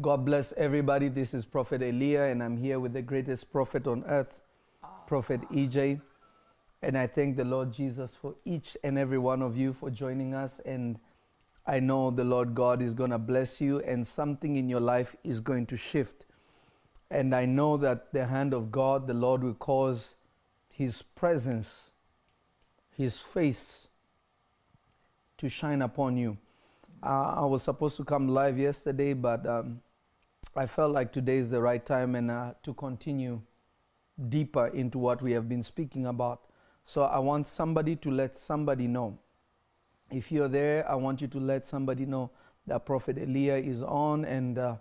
God bless everybody. This is Prophet Elia, and I'm here with the greatest prophet on earth, Prophet EJ. And I thank the Lord Jesus for each and every one of you for joining us. And I know the Lord God is going to bless you, and something in your life is going to shift. And I know that the hand of God, the Lord, will cause His presence, His face to shine upon you. Uh, I was supposed to come live yesterday, but um, I felt like today is the right time and uh, to continue deeper into what we have been speaking about. So I want somebody to let somebody know. If you're there, I want you to let somebody know that Prophet Elia is on and uh,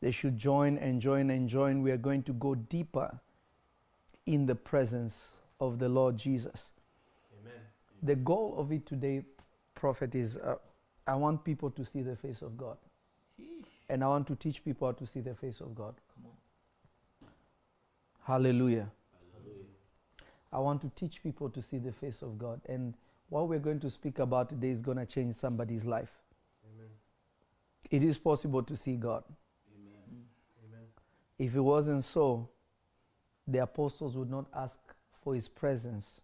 they should join and join and join. We are going to go deeper in the presence of the Lord Jesus. Amen. The goal of it today, Prophet, is uh, I want people to see the face of God. Sheesh. And I want to teach people how to see the face of God. Come on. Hallelujah. Hallelujah. I want to teach people to see the face of God. And what we're going to speak about today is going to change somebody's life. Amen. It is possible to see God. Amen. Amen. If it wasn't so, the apostles would not ask for his presence.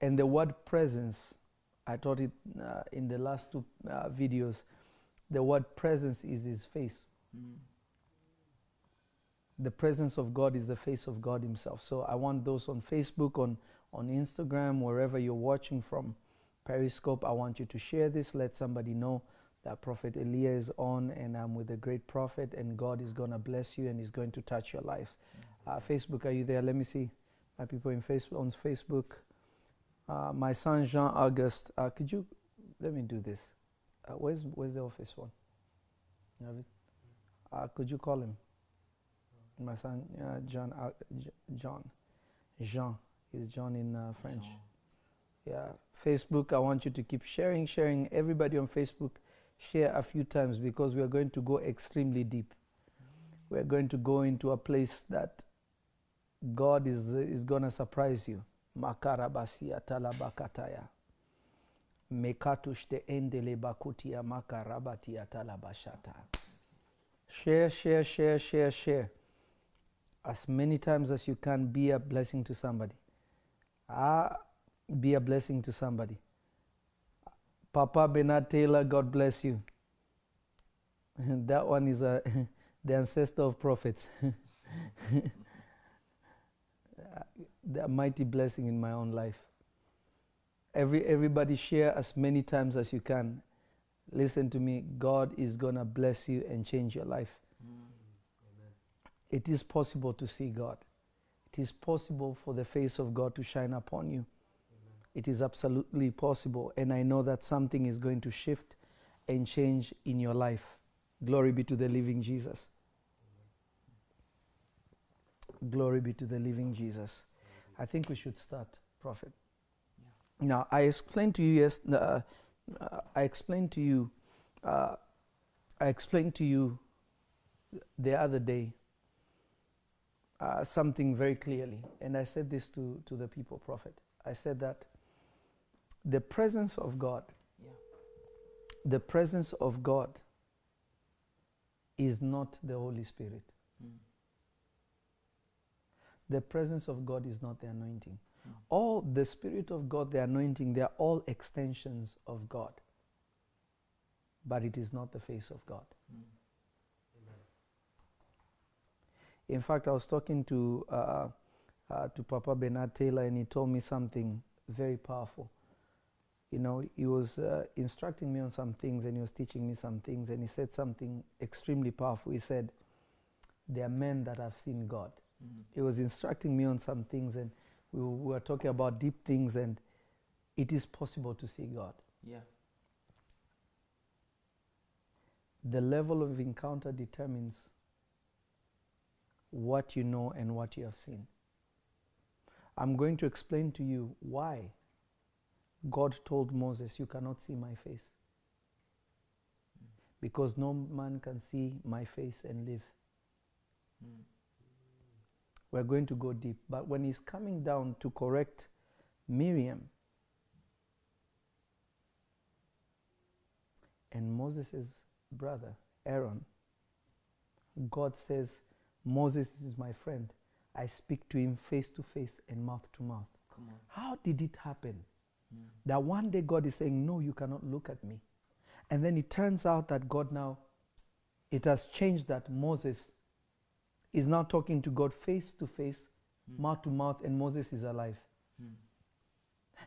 And the word presence, I taught it uh, in the last two uh, videos. The word presence is his face. Mm. The presence of God is the face of God himself. So I want those on Facebook, on, on Instagram, wherever you're watching from, Periscope, I want you to share this. Let somebody know that Prophet Elia is on and I'm with a great prophet and God is going to bless you and he's going to touch your life. Uh, Facebook, are you there? Let me see my people in Facebook, on Facebook. Uh, my son Jean August, uh, could you let me do this? Uh, where's where's the office one? You have it? Uh, could you call him? My son uh, John uh, John Jean is John in uh, French. Jean. Yeah, Facebook. I want you to keep sharing, sharing. Everybody on Facebook, share a few times because we are going to go extremely deep. We are going to go into a place that God is is gonna surprise you. Makarabasia talabakataya. Mekatushte endele talabashata. Share, share, share, share, share. As many times as you can, be a blessing to somebody. Ah, be a blessing to somebody. Papa Bernard Taylor, God bless you. that one is a, the ancestor of prophets. the mighty blessing in my own life. Every, everybody share as many times as you can. Listen to me, God is going to bless you and change your life. Mm. It is possible to see God. It is possible for the face of God to shine upon you. It is absolutely possible. And I know that something is going to shift and change in your life. Glory be to the living Jesus. Glory be to the living Jesus. I think we should start, Prophet. Now, I explained to you yes, uh, I explained to you, uh, I explained to you the other day uh, something very clearly, and I said this to, to the people, Prophet. I said that the presence of God, Yeah. the presence of God is not the Holy Spirit. Mm. The presence of God is not the anointing. All the Spirit of God, the anointing, they are all extensions of God. But it is not the face of God. Mm. In fact, I was talking to, uh, uh, to Papa Bernard Taylor, and he told me something very powerful. You know, he was uh, instructing me on some things, and he was teaching me some things, and he said something extremely powerful. He said, There are men that have seen God. Mm. He was instructing me on some things, and we were, we were talking about deep things, and it is possible to see God. Yeah. The level of encounter determines what you know and what you have seen. I'm going to explain to you why God told Moses, You cannot see my face. Because no man can see my face and live. Mm. We're going to go deep. But when he's coming down to correct Miriam and Moses' brother, Aaron, God says, Moses is my friend. I speak to him face to face and mouth to mouth. Come on. How did it happen? Mm. That one day God is saying, No, you cannot look at me. And then it turns out that God now, it has changed that Moses is now talking to God face to face, Mm. mouth to mouth, and Moses is alive. Mm.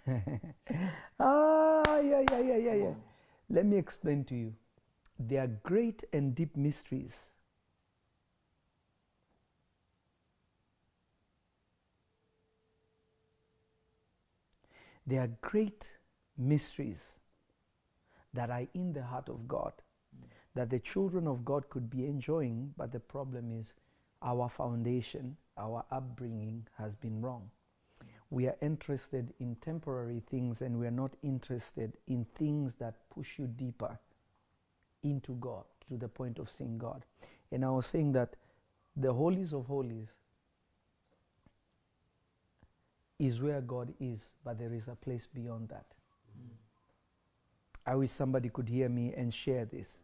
ah, yeah, yeah, yeah, yeah, yeah. Let me explain to you. There are great and deep mysteries. There are great mysteries that are in the heart of God Mm. that the children of God could be enjoying, but the problem is our foundation, our upbringing has been wrong. We are interested in temporary things and we are not interested in things that push you deeper into God to the point of seeing God. And I was saying that the holies of holies is where God is, but there is a place beyond that. Mm. I wish somebody could hear me and share this.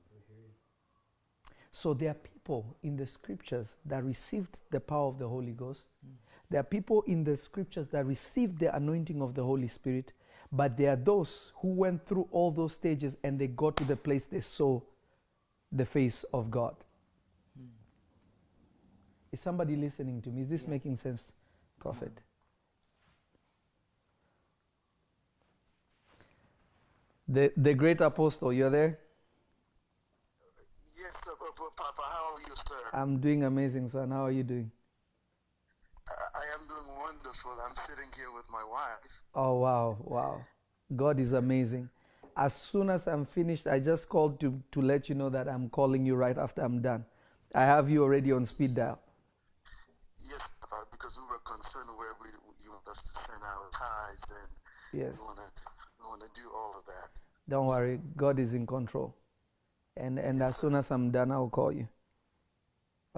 So there are people in the scriptures that received the power of the Holy Ghost. Mm. There are people in the scriptures that received the anointing of the Holy Spirit, but there are those who went through all those stages and they got to the place they saw the face of God. Mm. Is somebody listening to me? Is this Yes. making sense. Prophet? The, the great apostle, you're there? Yes, sir, P- P- Papa. How are you, sir? I'm doing amazing, son. How are you doing? I am doing wonderful. I'm sitting here with my wife. Oh, wow, wow. God is amazing. As soon as I'm finished, I just called to, to let you know that I'm calling you right after I'm done. I have you already on speed dial. Yes, Papa, because we were concerned where we you want us to send our ties, and Yes. we want to we want to do all of that. Don't worry. God is in control. And, and Yes, as soon as I'm done, I'll call you.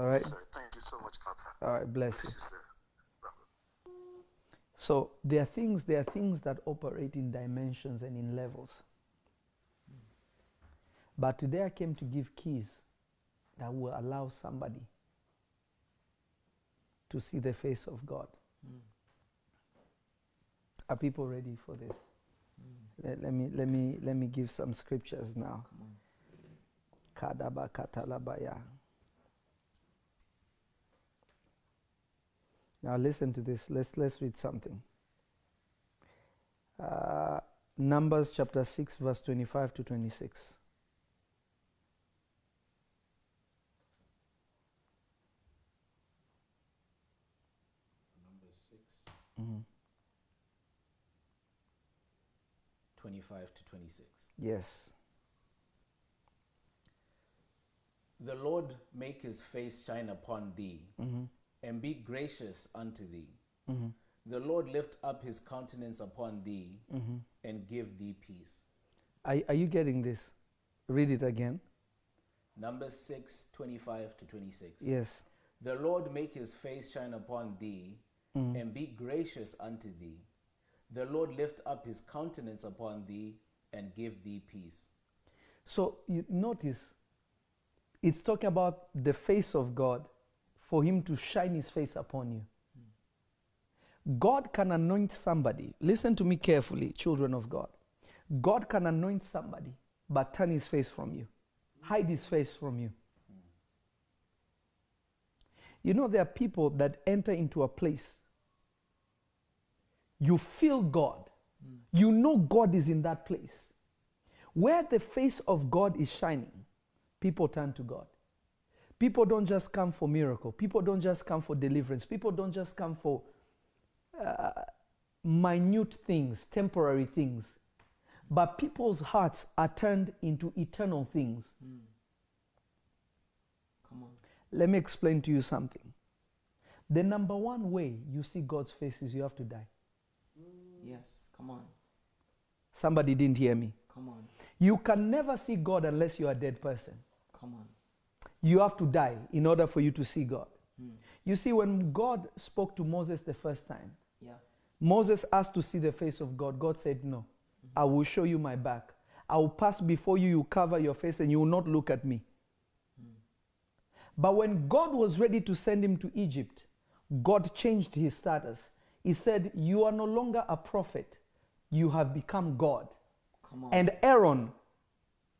All right? Yes, sir. Thank you so much, Papa. All right. Bless you. Bless you, sir. So there are things, there are things that operate in dimensions and in levels. But today I came to give keys that will allow somebody to see the face of God. Mm. Are people ready for this? Mm. Let, let me let me let me give some scriptures now. Come on. Kadaba katalabaya. Now listen to this. Let's let's read something. Uh, Numbers chapter six, verse twenty-five to twenty-six. Number six, Mhm. 25 to 26. Yes. The Lord make his face shine upon thee Mhm. And be gracious unto thee. Mhm. The Lord lift up his countenance upon thee Mhm. and give thee peace. Are, are you getting this? Read it again. Numbers 6, 25 to 26. Yes. The Lord make his face shine upon thee Mhm. and be gracious unto thee. The Lord lift up his countenance upon thee and give thee peace. So you notice, it's talking about the face of God for Him to shine His face upon you. God can anoint somebody. Listen to me carefully, children of God. God can anoint somebody, but turn His face from you, hide His face from you. You know, there are people that enter into a place. You feel God. You know God is in that place. Where the face of God is shining, people turn to God. People don't just come for miracle. People don't just come for deliverance. People don't just come for uh, minute things, temporary things. But people's hearts are turned into eternal things. Come on. Let me explain to you something. The number one way you see God's face is you have to die. Yes, come on. Somebody didn't hear me. Come on. You can never see God unless you're a dead person. Come on. You have to die in order for you to see God. Mm. You see, when God spoke to Moses the first time, Yeah. Moses asked to see the face of God. God said, No, I will show you my back. I will pass before you, you cover your face, and you will not look at me. But when God was ready to send him to Egypt, God changed his status. He said, You are no longer a prophet, you have become God. Come on. And Aaron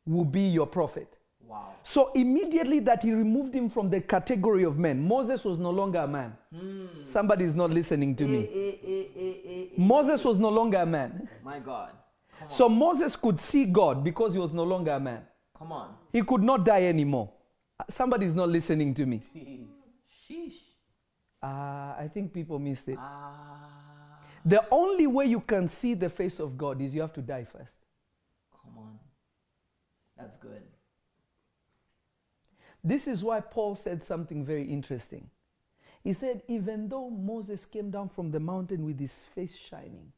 will be your prophet. Wow. So immediately that he removed him from the category of men, Moses was no longer a man. Somebody is not listening to Eh, me. eh, eh, eh. Moses was no longer a man. My God. So Moses could see God because he was no longer a man. Come on. He could not die anymore. Somebody is not listening to me. Sheesh. Ah, I think people missed it. Ah. The only way you can see the face of God is you have to die first. Come on. That's good. This is why Paul said something very interesting. He said, even though Moses came down from the mountain with his face shining,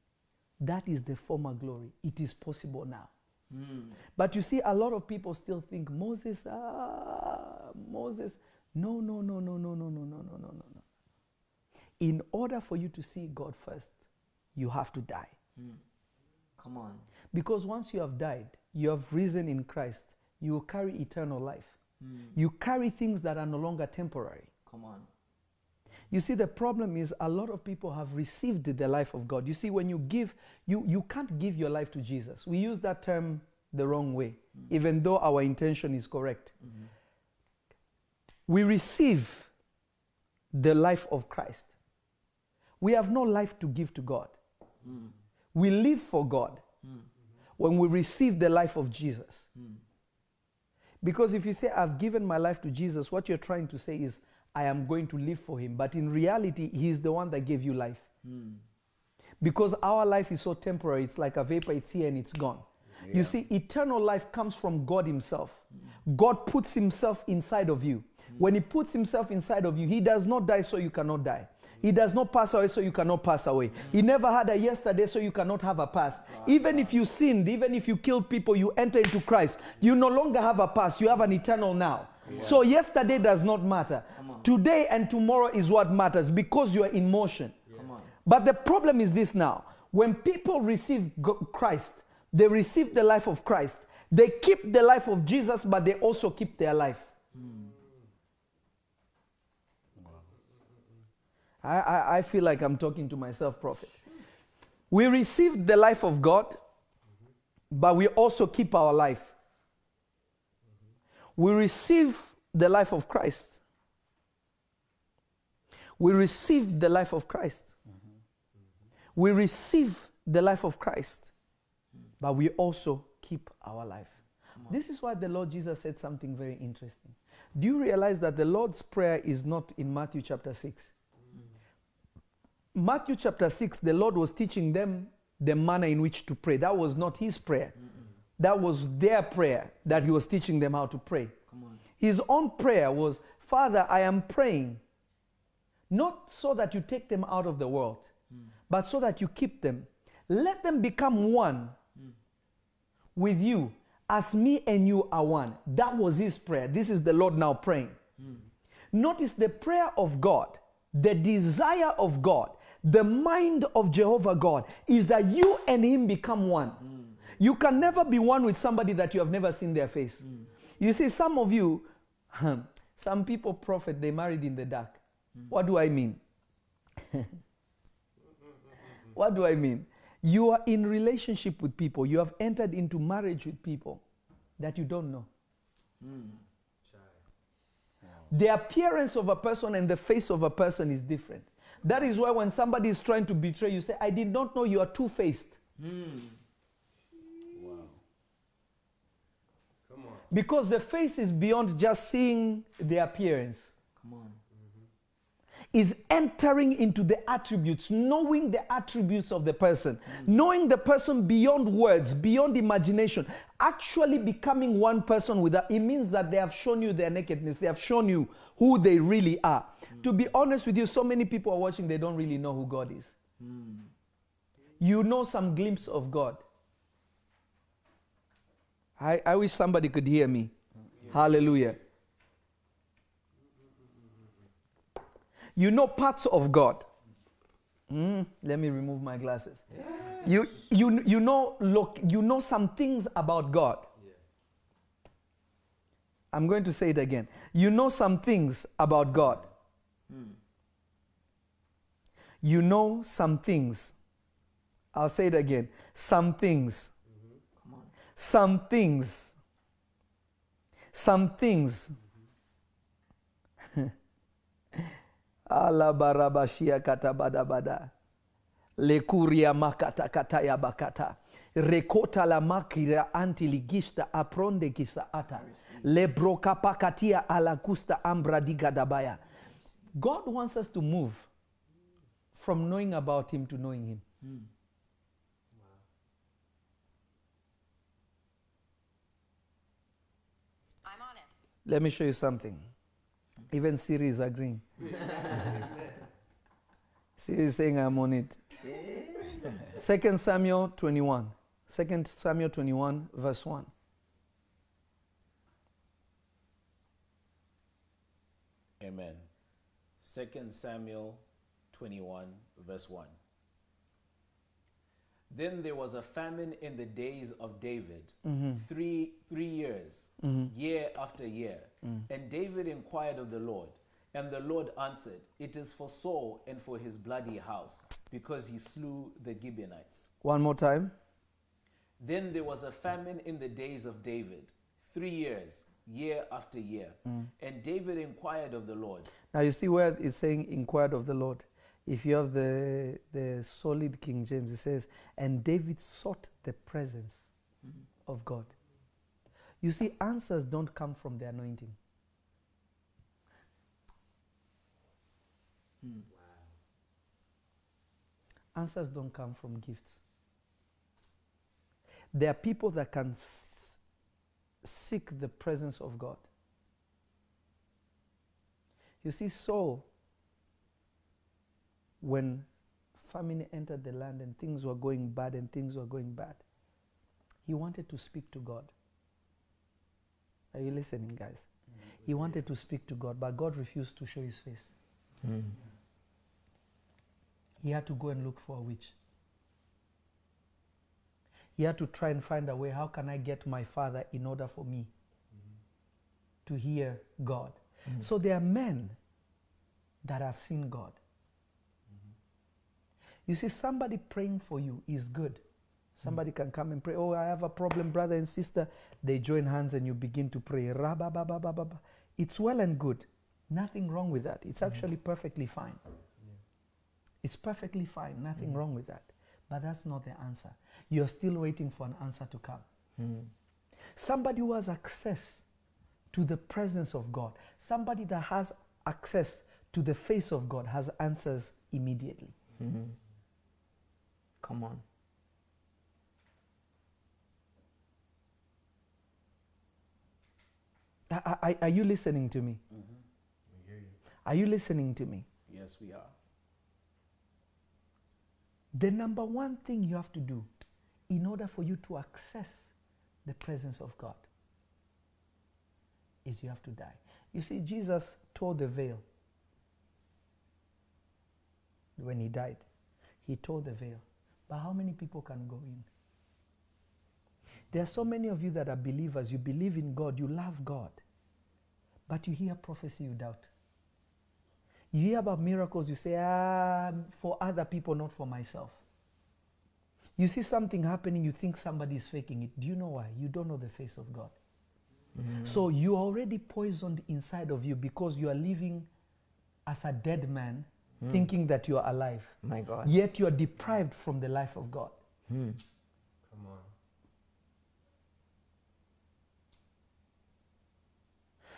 that is the former glory. It is possible now. Mm. But you see, a lot of people still think Moses, ah, Moses. No, no, no, no, no, no, no, no, no, no, no, no. In order for you to see God first, you have to die. Come on. Because once you have died, you have risen in Christ, you will carry eternal life. Hmm. You carry things that are no longer temporary. Come on. You see, the problem is a lot of people have received the life of God. You see, when you give, you, you can't give your life to Jesus. We use that term the wrong way, hmm. even though our intention is correct. Mm-hmm. We receive the life of Christ. We have no life to give to God. Hmm. We live for God when we receive the life of Jesus. Because if you say, I've given my life to Jesus, what you're trying to say is, I am going to live for him. But in reality, he is the one that gave you life. Hmm. Because our life is so temporary, it's like a vapor, it's here and it's gone. You see, eternal life comes from God Himself. God puts Himself inside of you. Hmm. When He puts Himself inside of you, He does not die so you cannot die. He does not pass away so you cannot pass away. He never had a yesterday so you cannot have a past. Even if you sinned, even if you killed people, you enter into Christ. You no longer have a past, you have an eternal now. So yesterday does not matter. Today and tomorrow is what matters because you are in motion. On. But the problem is this now. When people receive Christ, they receive the life of Christ. They keep the life of Jesus, but they also keep their life. I, I, I feel like I'm talking to myself, prophet. We receive the life of God, but we also keep our life. We receive the life of Christ. We receive the life of Christ. We receive the life of Christ, but we also keep our life. This is why the Lord Jesus said something very interesting. Do you realize that the Lord's Prayer is not in Matthew chapter 6? Matthew chapter 6, the Lord was teaching them the manner in which to pray. That was not his prayer, that was their prayer that he was teaching them how to pray. Come on. His own prayer was, Father, I am praying, not so that you take them out of the world, but so that you keep them. Let them become one with you, as me and you are one. That was his prayer. This is the Lord now praying. Hmm. Notice the prayer of God, the desire of God, the mind of Jehovah God is that you and him become one. You can never be one with somebody that you have never seen their face. You see, some of you, some people prophet, they married in the dark. What do I mean? what do I mean? You are in relationship with people, you have entered into marriage with people that you don't know. Hmm. The appearance of a person and the face of a person is different. That is why when somebody is trying to betray you, say, I did not know you are two faced. Hmm. Wow. Come on. Because the face is beyond just seeing the appearance, Come on. Mm-hmm. is entering into the attributes, knowing the attributes of the person, hmm. knowing the person beyond words, beyond imagination, actually becoming one person with that. It means that they have shown you their nakedness, they have shown you who they really are. To be honest with you, so many people are watching, they don't really know who God is. You know some glimpse of God. I, I wish somebody could hear me. Hallelujah. You know parts of God. Mm, let me remove my glasses. You, you, you, know, look, you know some things about God. I'm going to say it again. You know some things about God. You know some things. I'll say it again. Some things. On. Some things. Some things. Alabarabashia katabadabada. Lekuria makata kataya bakata. Rekota la makira antiligista apronde kisa ata. Lebroka pakatia alakusta ambra digadabaya. God wants us to move from knowing about Him to knowing Him. I'm on it. Let me show you something. Even Siri is agreeing. Siri is saying I'm on it. Second Samuel 21. Second Samuel 21, verse 1. Amen. Second Samuel 21, verse 1. Then there was a famine in the days of David, mm-hmm. three, three years, mm-hmm. year after year. Mm. And David inquired of the Lord, and the Lord answered, It is for Saul and for his bloody house, because he slew the Gibeonites. One more time. Then there was a famine in the days of David, three years, year after year. Mm. And David inquired of the Lord. Now you see where it's saying inquired of the Lord. If you have the the solid King James, it says, and David sought the presence mm-hmm. of God. You see, answers don't come from the anointing. Hmm. Answers don't come from gifts. There are people that can s- seek the presence of God. You see, Saul, when famine entered the land and things were going bad and things were going bad, he wanted to speak to God. Are you listening, guys? He wanted to speak to God, but God refused to show his face. Hmm. He had to go and look for a witch. He had to try and find a way how can I get my father in order for me to hear God? Mm-hmm. So there are men that have seen God. Mm-hmm. You see, somebody praying for you is good. Somebody can come and pray. Oh, I have a problem, brother and sister. They join hands and you begin to pray. It's well and good. Nothing wrong with that. It's mm-hmm. actually perfectly fine. It's perfectly fine. Nothing wrong with that. But that's not the answer. You're still waiting for an answer to come. Somebody who has access to the presence of God, somebody that has access to the face of God, has answers immediately. Come on. Are, are- are you listening to me? Mm-hmm. Are you listening to me? Yes, we are. The number one thing you have to do in order for you to access the presence of God is you have to die. You see, Jesus tore the veil when he died. He tore the veil. But how many people can go in? There are so many of you that are believers. You believe in God, you love God, but you hear prophecy, you doubt. You hear about miracles, you say, ah, for other people, not for myself. You see something happening, you think somebody is faking it. Do you know why? You don't know the face of God. Mm. So you are already poisoned inside of you because you are living as a dead man, hmm. thinking that you are alive. My God. Yet you are deprived from the life of God. Hmm. Come on.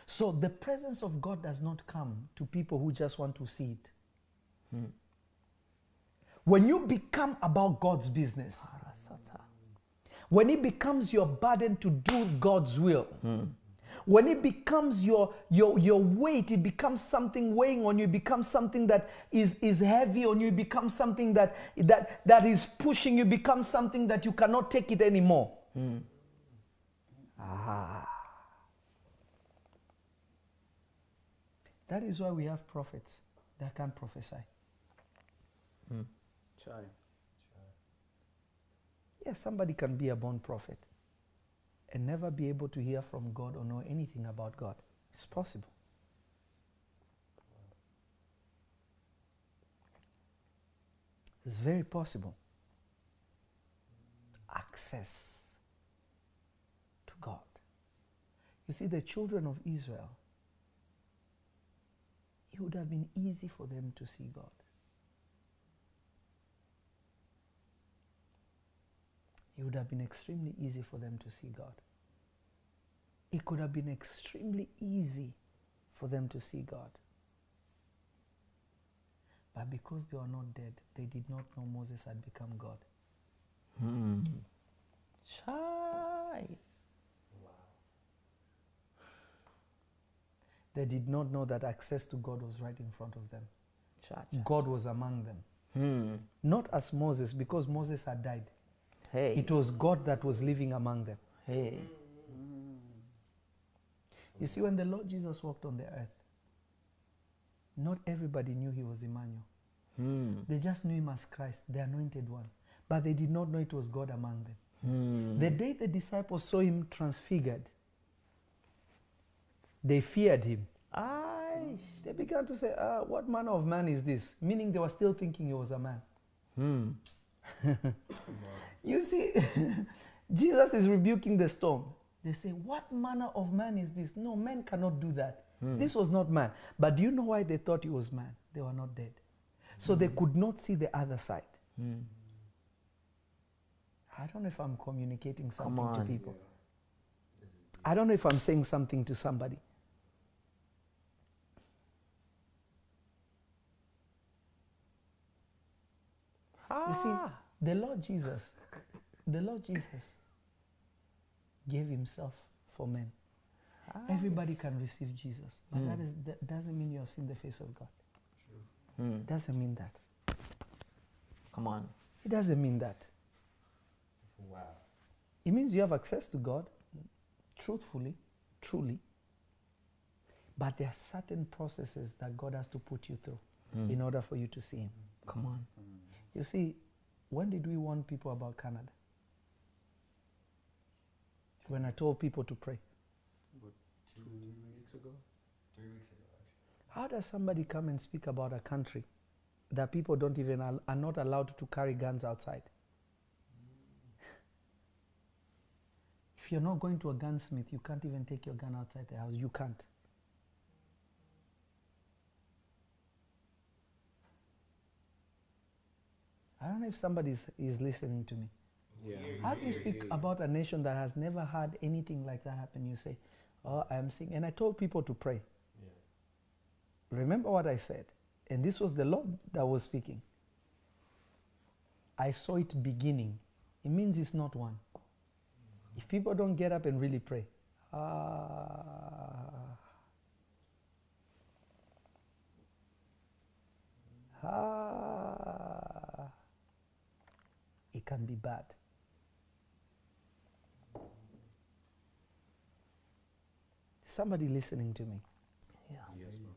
So the presence of God does not come to people who just want to see it. Hmm. When you become about God's business, when it becomes your burden to do God's will, hmm. when it becomes your, your, your weight, it becomes something weighing on you, it becomes something that is, is heavy on you, it becomes something that, that, that is pushing you, becomes something that you cannot take it anymore. Hmm. Ah. That is why we have prophets that can prophesy. Hmm. Chai. Yes, somebody can be a born prophet and never be able to hear from God or know anything about God. It's possible. It's very possible. Access to God. You see, the children of Israel, it would have been easy for them to see God. It would have been extremely easy for them to see God. It could have been extremely easy for them to see God. But because they were not dead, they did not know Moses had become God. Hmm. Shy. They did not know that access to God was right in front of them. Cha-cha. God was among them. Hmm. Not as Moses, because Moses had died. Hey. It was God that was living among them. hey. You see, when the Lord Jesus walked on the earth, not everybody knew he was Emmanuel. Hmm. They just knew him as Christ, the anointed one. But they did not know it was God among them. Hmm. The day the disciples saw him transfigured, they feared him. Aye. They began to say, ah, What manner of man is this? Meaning they were still thinking he was a man. Hmm. You see, Jesus is rebuking the storm. They say, What manner of man is this? No, man cannot do that. This was not man. But do you know why they thought he was man? They were not dead. So they could not see the other side. Hmm. I don't know if I'm communicating something to people. I don't know if I'm saying something to somebody. You see, Ah. the Lord Jesus, the Lord Jesus gave himself for men. Everybody can receive Jesus, but that, is, that doesn't mean you have seen the face of God. Hmm. Doesn't mean that. Come on. It doesn't mean that. Wow. It means you have access to God, truthfully, truly. But there are certain processes that God has to put you through Hmm. in order for you to see Him. Come on. You see, when did we warn people about Canada? When I told people to pray. Two weeks ago? Three weeks ago, actually. How does somebody come and speak about a country that people don't even al- are not allowed to carry guns outside? Mm. If you're not going to a gunsmith, you can't even take your gun outside the house. You can't. I don't know if somebody is, is listening to me. Yeah. How do you speak about a nation that has never had anything like that happen? You say, Oh, I'm seeing. And I told people to pray. Yeah. Remember what I said. And this was the Lord that was speaking. I saw it beginning. It means it's not one. If people don't get up and really pray, ah, ah, it can be bad. Somebody listening to me. Yeah. Yes, bro.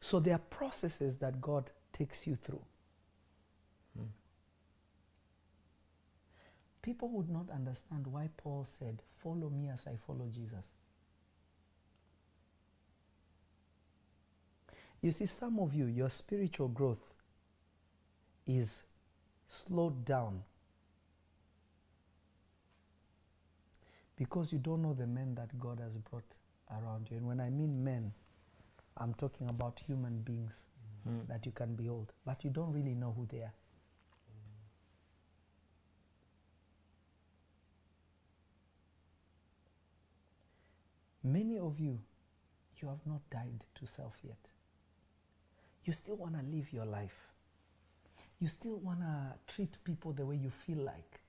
So there are processes that God takes you through. Hmm. People would not understand why Paul said, Follow me as I follow Jesus. You see, some of you, your spiritual growth is slowed down because you don't know the men that God has brought around you. And when I mean men, I'm talking about human beings Hmm. that you can behold, but you don't really know who they are. Many of you, you have not died to self yet. You still want to live your life. You still want to treat people the way you feel like.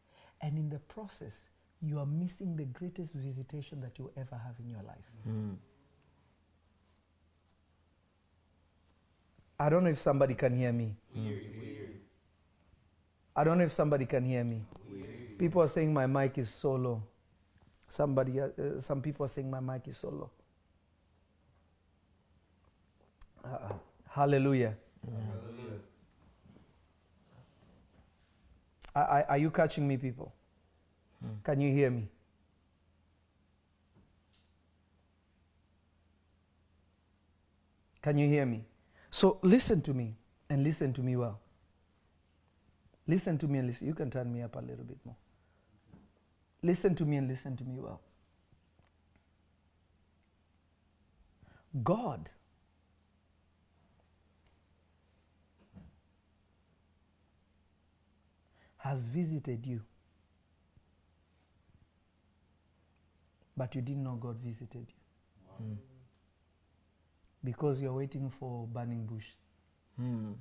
And in the process, you are missing the greatest visitation that you ever have in your life. Hmm. I don't know if somebody can hear me. I don't know if somebody can hear me. People are saying my mic is so low. Somebody, uh, uh, some people are saying my mic is so low. Uh, hallelujah. Are, are- are you catching me, people? Hmm. Can you hear me? Can you hear me? So listen to me and listen to me well. Listen to me and listen. You can turn me up a little bit more. Listen to me and listen to me well. God has visited you. But you didn't know God visited you. Because you're waiting for burning bush. Hmm.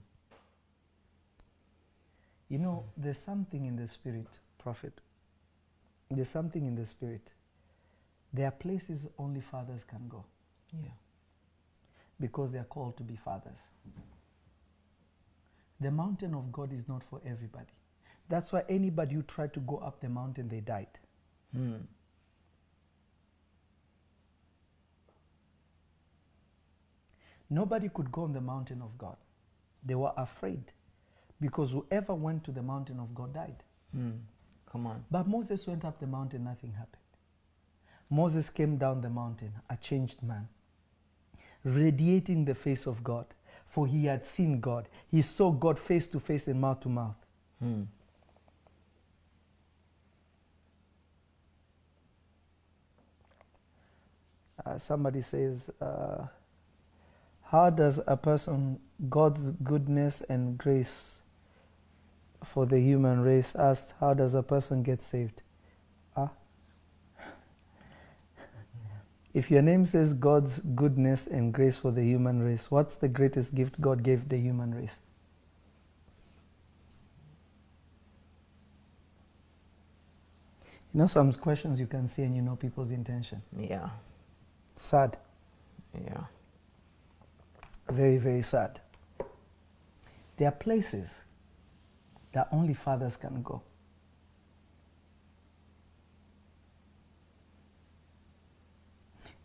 You know, there's something in the spirit, prophet. There's something in the spirit. There are places only fathers can go Yeah. because they are called to be fathers. The mountain of God is not for everybody. That's why anybody who tried to go up the mountain, they died. Hmm. Nobody could go on the mountain of God. They were afraid because whoever went to the mountain of God died. Hmm. Come on. But Moses went up the mountain, nothing happened. Moses came down the mountain, a changed man, radiating the face of God, for he had seen God. He saw God face to face and mouth to mouth. Hmm. Uh, somebody says, uh, How does a person, God's goodness and grace for the human race, asked, How does a person get saved? Ah. If your name says God's goodness and grace for the human race, what's the greatest gift God gave the human race? You know, some questions you can see and you know people's intention. Yeah. Sad. Yeah. Very, very sad. There are places that only fathers can go.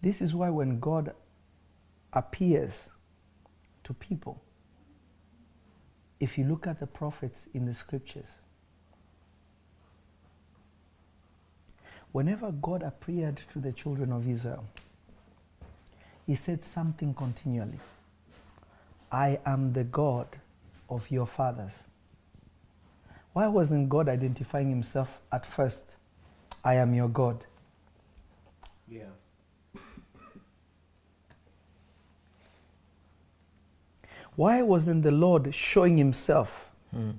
This is why when God appears to people, if you look at the prophets in the scriptures, whenever God appeared to the children of Israel, he said something continually. I am the God of your fathers. Why wasn't God identifying himself at first? I am your God. Yeah. Why wasn't the Lord showing himself? Hmm.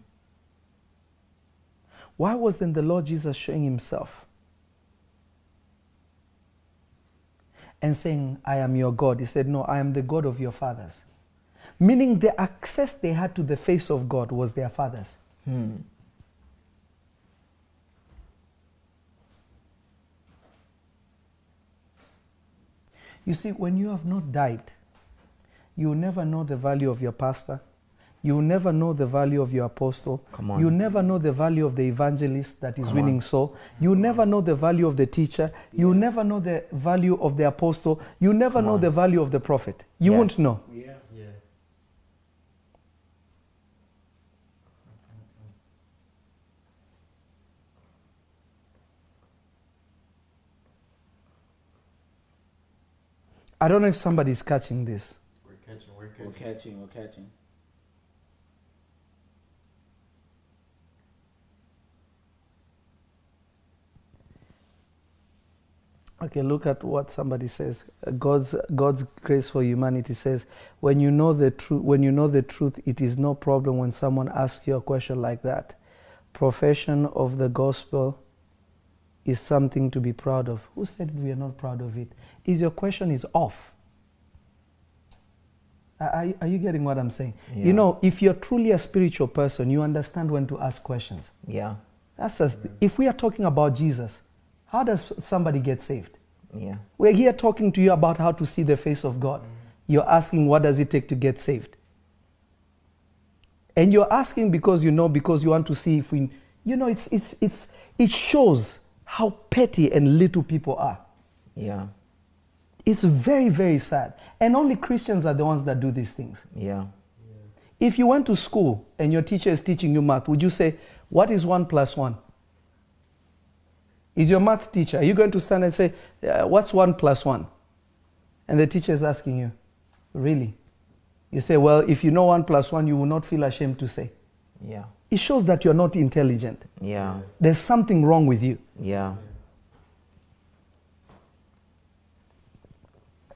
Why wasn't the Lord Jesus showing himself? And saying, I am your God. He said, No, I am the God of your fathers. Meaning the access they had to the face of God was their fathers. Hmm. You see, when you have not died, you will never know the value of your pastor. You will never know the value of your apostle. Come on. You will never know the value of the evangelist that is Come winning on. soul. You will never know the value of the teacher. You will never know the value of the apostle. You will never Come know on. the value of the prophet. You Yes. won't know. Yeah. Yeah. I don't know if somebody's catching this. We're catching. We're We're catching. catching, we're catching. Okay, look at what somebody says. God's God's grace for humanity says, when you know the truth, when you know the truth, it is no problem when someone asks you a question like that. Profession of the gospel is something to be proud of. Who said we are not proud of it? Is your question is off? Are- Are, you getting what I'm saying? Yeah. You know, if you're truly a spiritual person, you understand when to ask questions. Yeah. That's a, if we are talking about Jesus, how does somebody get saved? Yeah. We're here talking to you about how to see the face of God. Mm. You're asking, what does it take to get saved? And you're asking because you know, because you want to see if we, you know, it's, it's, it's, it shows how petty and little people are. Yeah. It's very, very sad. And only Christians are the ones that do these things. Yeah. If you went to school and your teacher is teaching you math, would you say, what is one plus one? Is your math teacher. Are you going to stand and say, uh, What's one plus one? And the teacher is asking you, Really? You say, Well, if you know one plus one, you will not feel ashamed to say. Yeah. It shows that you're not intelligent. Yeah. There's something wrong with you. Yeah.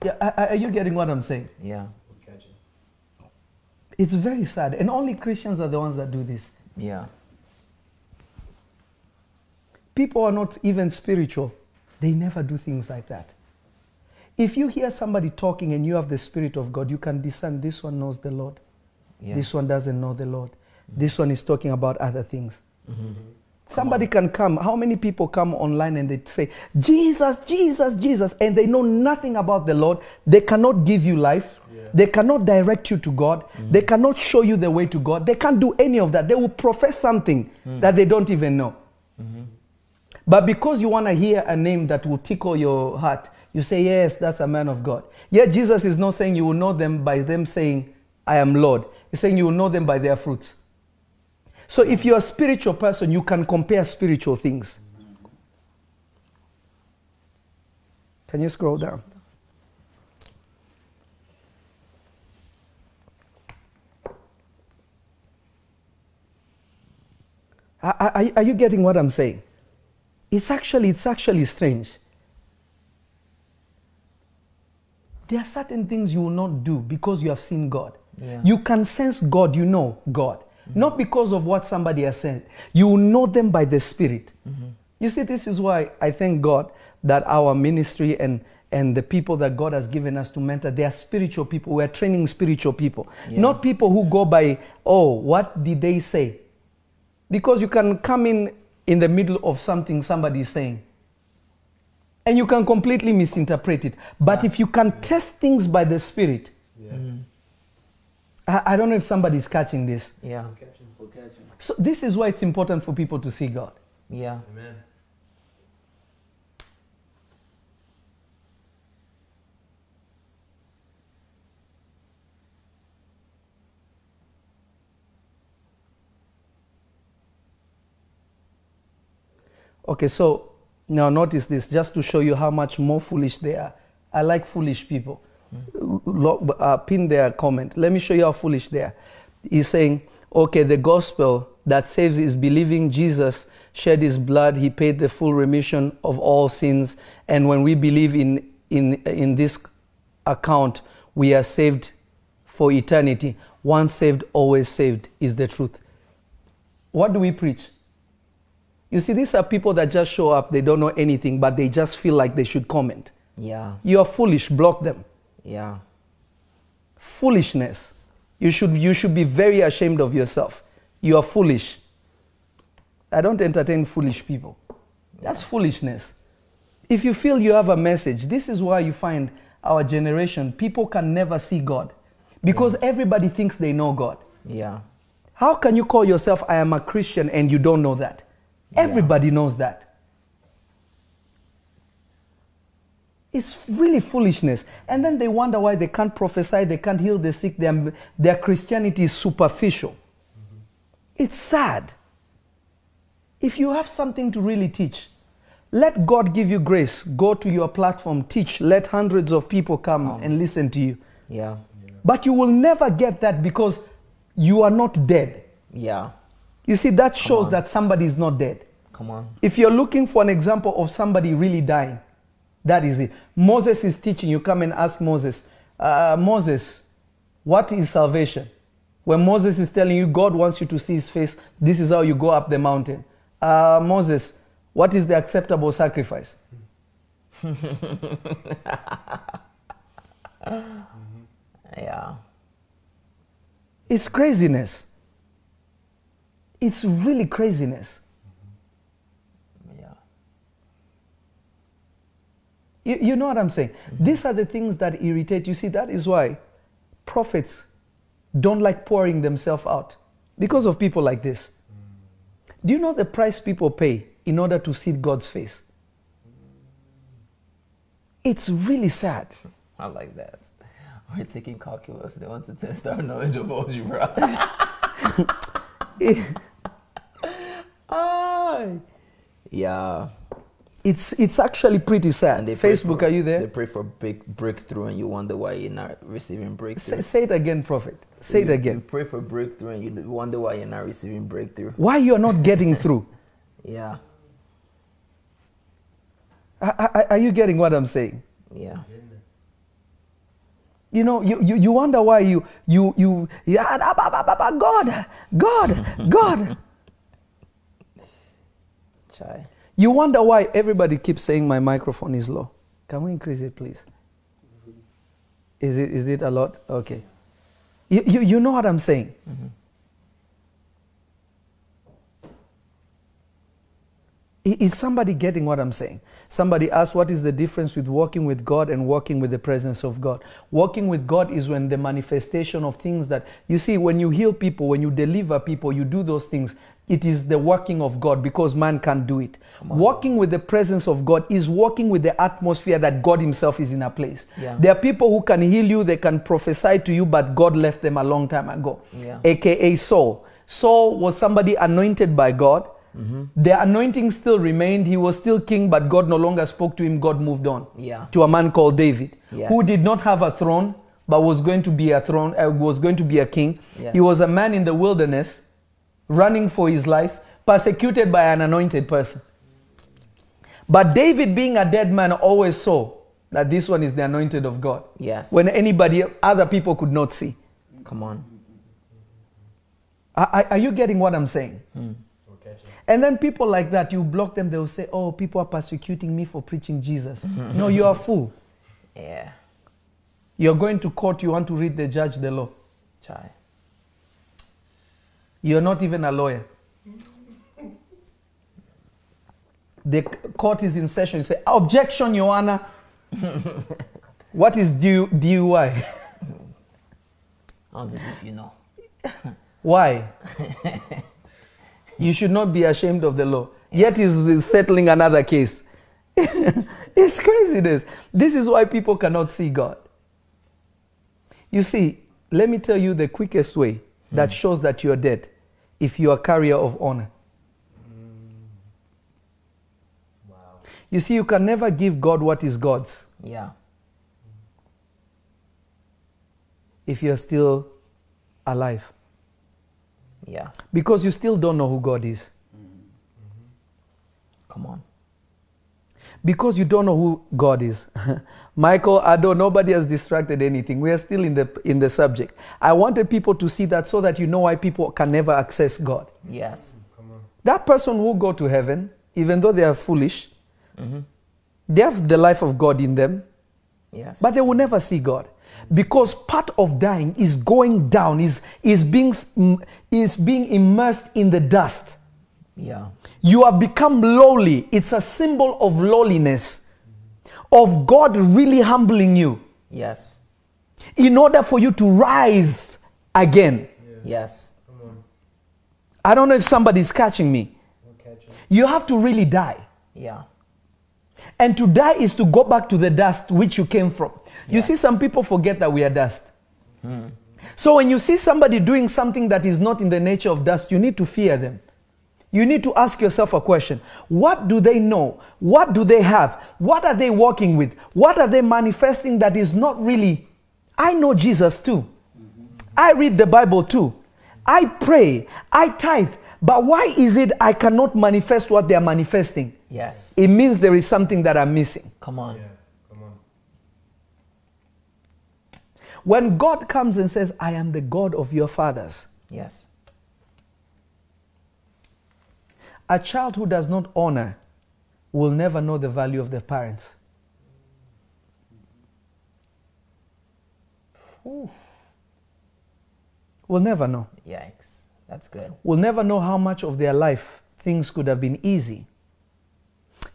Yeah, are- are are you getting what I'm saying? Yeah. Catching. It's very sad. And only Christians are the ones that do this. Yeah. People are not even spiritual, they never do things like that. If you hear somebody talking and you have the Spirit of God, you can discern this one knows the Lord, Yeah. this one doesn't know the Lord, mm-hmm. this one is talking about other things. Mm-hmm. Somebody can come. How many people come online and they say, Jesus, Jesus, Jesus, and they know nothing about the Lord? They cannot give you life. They cannot direct you to God. Mm. They cannot show you the way to God. They can't do any of that. They will profess something mm. that they don't even know. Mm-hmm. But because you want to hear a name that will tickle your heart, you say, Yes, that's a man of God. Yet Jesus is not saying you will know them by them saying, I am Lord. He's saying you will know them by their fruits. So if you're a spiritual person, you can compare spiritual things. Can you scroll down? Are, are, are you getting what I'm saying? It's actually, it's actually strange. There are certain things you will not do because you have seen God. Yeah. You can sense God, you know God. Mm-hmm. Not because of what somebody has said. You will know them by the Spirit. Mm-hmm. You see, this is why I thank God that our ministry and, and the people that God has given us to mentor, they are spiritual people. We are training spiritual people. Yeah. Not people who go by, oh, what did they say? Because you can come in in the middle of something somebody is saying and you can completely misinterpret it. But if you can test things by the Spirit, Yeah. Mm. I, I don't know if somebody's catching this. Yeah. Catching. We're catching. So, this is why it's important for people to see God. Yeah. Amen. Okay, so now notice this just to show you how much more foolish they are. I like foolish people. Lo- uh, pin their comment. Let me show you how foolish they are. He's saying, okay, the gospel that saves is believing Jesus shed his blood, he paid the full remission of all sins, and when we believe in, in, in this account, we are saved for eternity. Once saved, always saved is the truth. What do we preach? You see, these are people that just show up, they don't know anything, but they just feel like they should comment. Yeah. You are foolish, block them. Yeah. Foolishness. You should, you should be very ashamed of yourself. You are foolish. I don't entertain foolish people. That's foolishness. If you feel you have a message, this is why you find our generation, people can never see God because everybody thinks they know God. Yeah. How can you call yourself, I am a Christian, and you don't know that? Everybody knows that. It's really foolishness. And then they wonder why they can't prophesy, they can't heal the sick, their, their Christianity is superficial. Mm-hmm. It's sad. If you have something to really teach, let God give you grace. Go to your platform, teach, let hundreds of people come and listen to you. Yeah. But you will never get that because you are not dead. Yeah. You see, that shows that somebody is not dead. Come on. If you're looking for an example of somebody really dying, that is it. Moses is teaching. You come and ask Moses, uh, Moses, what is salvation? When Moses is telling you God wants you to see his face, this is how you go up the mountain. Uh, Moses, what is the acceptable sacrifice? Yeah. It's craziness. It's really craziness. Mm-hmm. Yeah. You, you know what I'm saying? Mm-hmm. These are the things that irritate. You see, that is why prophets don't like pouring themselves out because of people like this. Mm. Do you know the price people pay in order to see God's face? Mm. It's really sad. I like that. We're taking calculus. They want to test our knowledge of algebra. Aye. yeah. It's, it's actually pretty sad. They Facebook, for- are you there? They pray for big breakthrough, and you wonder why you're not receiving breakthrough. Say, say it again, Prophet. Say it You- You again. pray for breakthrough, and you wonder why you're not receiving breakthrough. Why you're not getting through? Yeah, Are- Are are you getting what I'm saying? yeah. You know, you, you, you wonder why you, you, you, God, God, God. Chai. You wonder why everybody keeps saying my microphone is low. Can we increase it, please? Is it, is it a lot? Okay. You, you, you know what I'm saying? Mm-hmm. I- Is somebody getting what I'm saying? Somebody asked, What is the difference with walking with God and walking with the presence of God? Walking with God is when the manifestation of things that you see, when you heal people, when you deliver people, you do those things. It is the working of God because man can't do it. Walking with the presence of God is walking with the atmosphere that God Himself is in a place. Yeah. There are people who can heal you, they can prophesy to you, but God left them a long time ago. Yeah. AKA Saul. Saul was somebody anointed by God. The anointing still remained. He was still king, but God no longer spoke to him. God moved on Yeah. to a man called David, Yes. who did not have a throne, but was going to be a throne, uh, was going to be a king. Yes. He was a man in the wilderness, running for his life, persecuted by an anointed person. But David, being a dead man, always saw that this one is the anointed of God. Yes. When anybody, other people could not see. Come on. Are, are- you getting what I'm saying? We're. And then people like that, you block them, they will say, Oh, people are persecuting me for preaching Jesus. no, you are a fool. Yeah. You're going to court, you want to read the judge the law. Chai. You're not even a lawyer. The court is in session. You say, Objection, Your Honor. what is DUI? I want to see if you know. Why? you should not be ashamed of the law. Yet he's he's settling another case. it's craziness. This is why people cannot see God. You see, let me tell you the quickest way that hmm. shows that you're dead if you're a carrier of honor. Wow. You see, you can never give God what is God's Yeah. if you're still alive Yeah. because you still don't know who God is. Come on. Because you don't know who God is. Michael, Ado, nobody has distracted anything. We are still in the in the subject. I wanted people to see that so that you know why people can never access God. Yes. Come on. That person will go to heaven, even though they are foolish. Mm-hmm. They have the life of God in them, Yes. but they will never see God. Because part of dying is going down, is, is, being, is being immersed in the dust. Yeah. You have become lowly. It's a symbol of lowliness, of God really humbling you Yes. in order for you to rise again. Yes. Come on. I don't know if somebody's catching me. Catching. You have to really die. Yeah. And to die is to go back to the dust which you came from. You see, some people forget that we are dust. Hmm. So when you see somebody doing something that is not in the nature of dust, you need to fear them. You need to ask yourself a question What do they know? What do they have? What are they working with? What are they manifesting that is not really? I know Jesus too. I read the Bible too. I pray. I tithe. But why is it I cannot manifest what they are manifesting? Yes. It means there is something that I'm missing. Come on. Yes. Come on. When God comes and says, I am the God of your fathers, Yes. A child who does not honor will never know the value of their parents. Will never know. Yikes. That's good. Will never know how much of their life things could have been easy.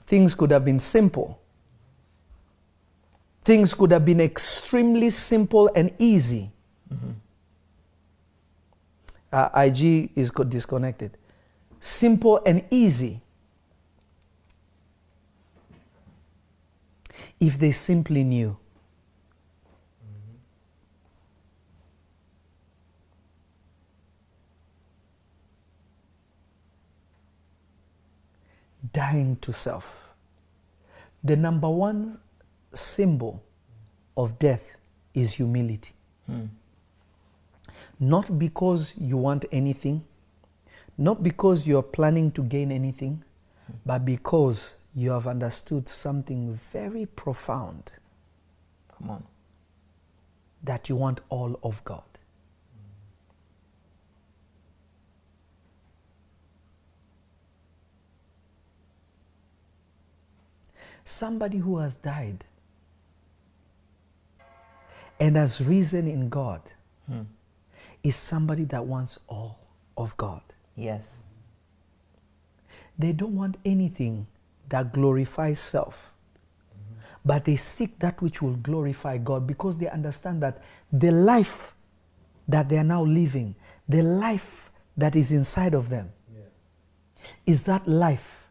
Things could have been simple. Things could have been extremely simple and easy. Uh, IG is disconnected. Simple and easy. If they simply knew. Dying to self. the number one symbol of death is humility. Hmm. Not because you want anything, not because you're planning to gain anything, but because you have understood something very profound Come on. that you want all of God. Somebody who has died and has risen in God Hmm. is somebody that wants all of God. Yes. They don't want anything that glorifies self, mm-hmm. but they seek that which will glorify God because they understand that the life that they are now living, the life that is inside of them, is that life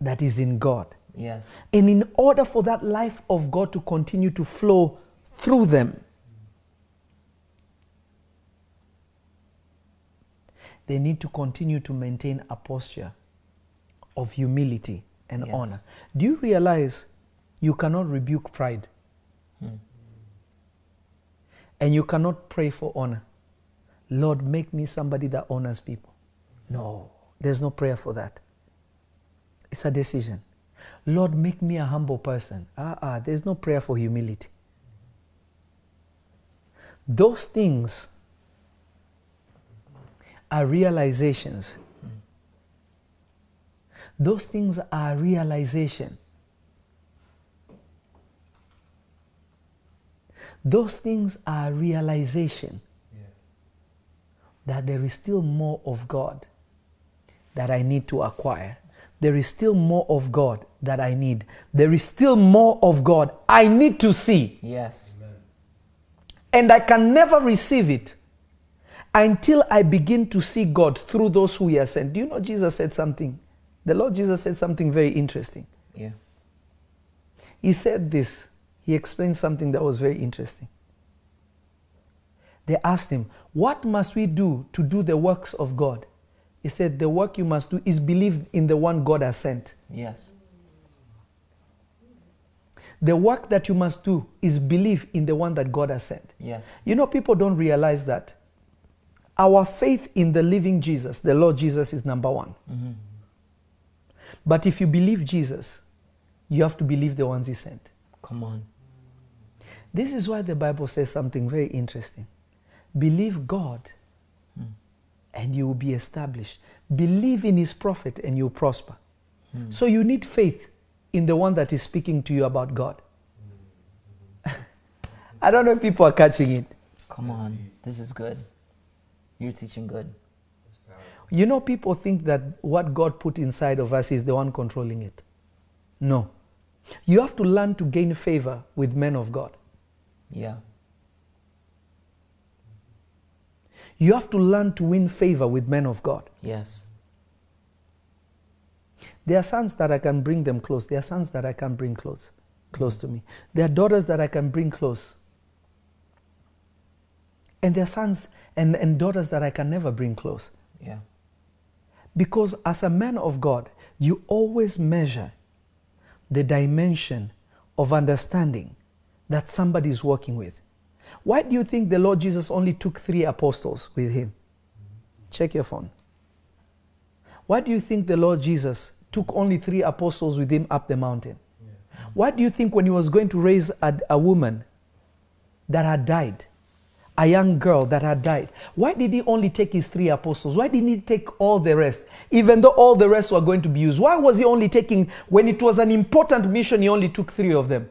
that is in God. Yes. And in order for that life of God to continue to flow through them, they need to continue to maintain a posture of humility and Yes. honor. Do you realize you cannot rebuke pride? And you cannot pray for honor. Lord, make me somebody that honors people. No, there's no prayer for that. It's a decision. Lord, make me a humble person. Ah, ah, there's no prayer for humility. Those things are realizations. Those things are realization. Those things are realization that there is still more of God that I need to acquire. There is still more of God that I need. There is still more of God I need to see. Yes. And I can never receive it until I begin to see God through those who He has sent. Do you know Jesus said something? The Lord Jesus said something very interesting. Yeah. He said this. He explained something that was very interesting. They asked him, What must we do to do the works of God? He said, The work you must do is believe in the one God has sent. Yes. The work that you must do is believe in the one that God has sent. Yes. You know, people don't realize that our faith in the living Jesus, the Lord Jesus, is number one. But if you believe Jesus, you have to believe the ones He sent. Come on. This is why the Bible says something very interesting. Believe God and you will be established. Believe in His prophet and you'll prosper. So you need faith in the one that is speaking to you about God. I don't know if people are catching it. Come on. This is good. You're teaching good. You know, people think that what God put inside of us is the one controlling it. No. You have to learn to gain favor with men of God. Yeah. You have to learn to win favor with men of God. Yes. There are sons that I can bring them close. There are sons that I can bring close, close to me. There are daughters that I can bring close. And there are sons and, and daughters that I can never bring close. Yeah. Because as a man of God, you always measure the dimension of understanding that somebody is working with. Why do you think the Lord Jesus only took three apostles with him? Check your phone. Why do you think the Lord Jesus took only three apostles with him up the mountain? Why do you think when he was going to raise a, a woman that had died, a young girl that had died, why did he only take his three apostles? Why didn't he take all the rest? Even though all the rest were going to be used, why was he only taking, when it was an important mission, he only took three of them?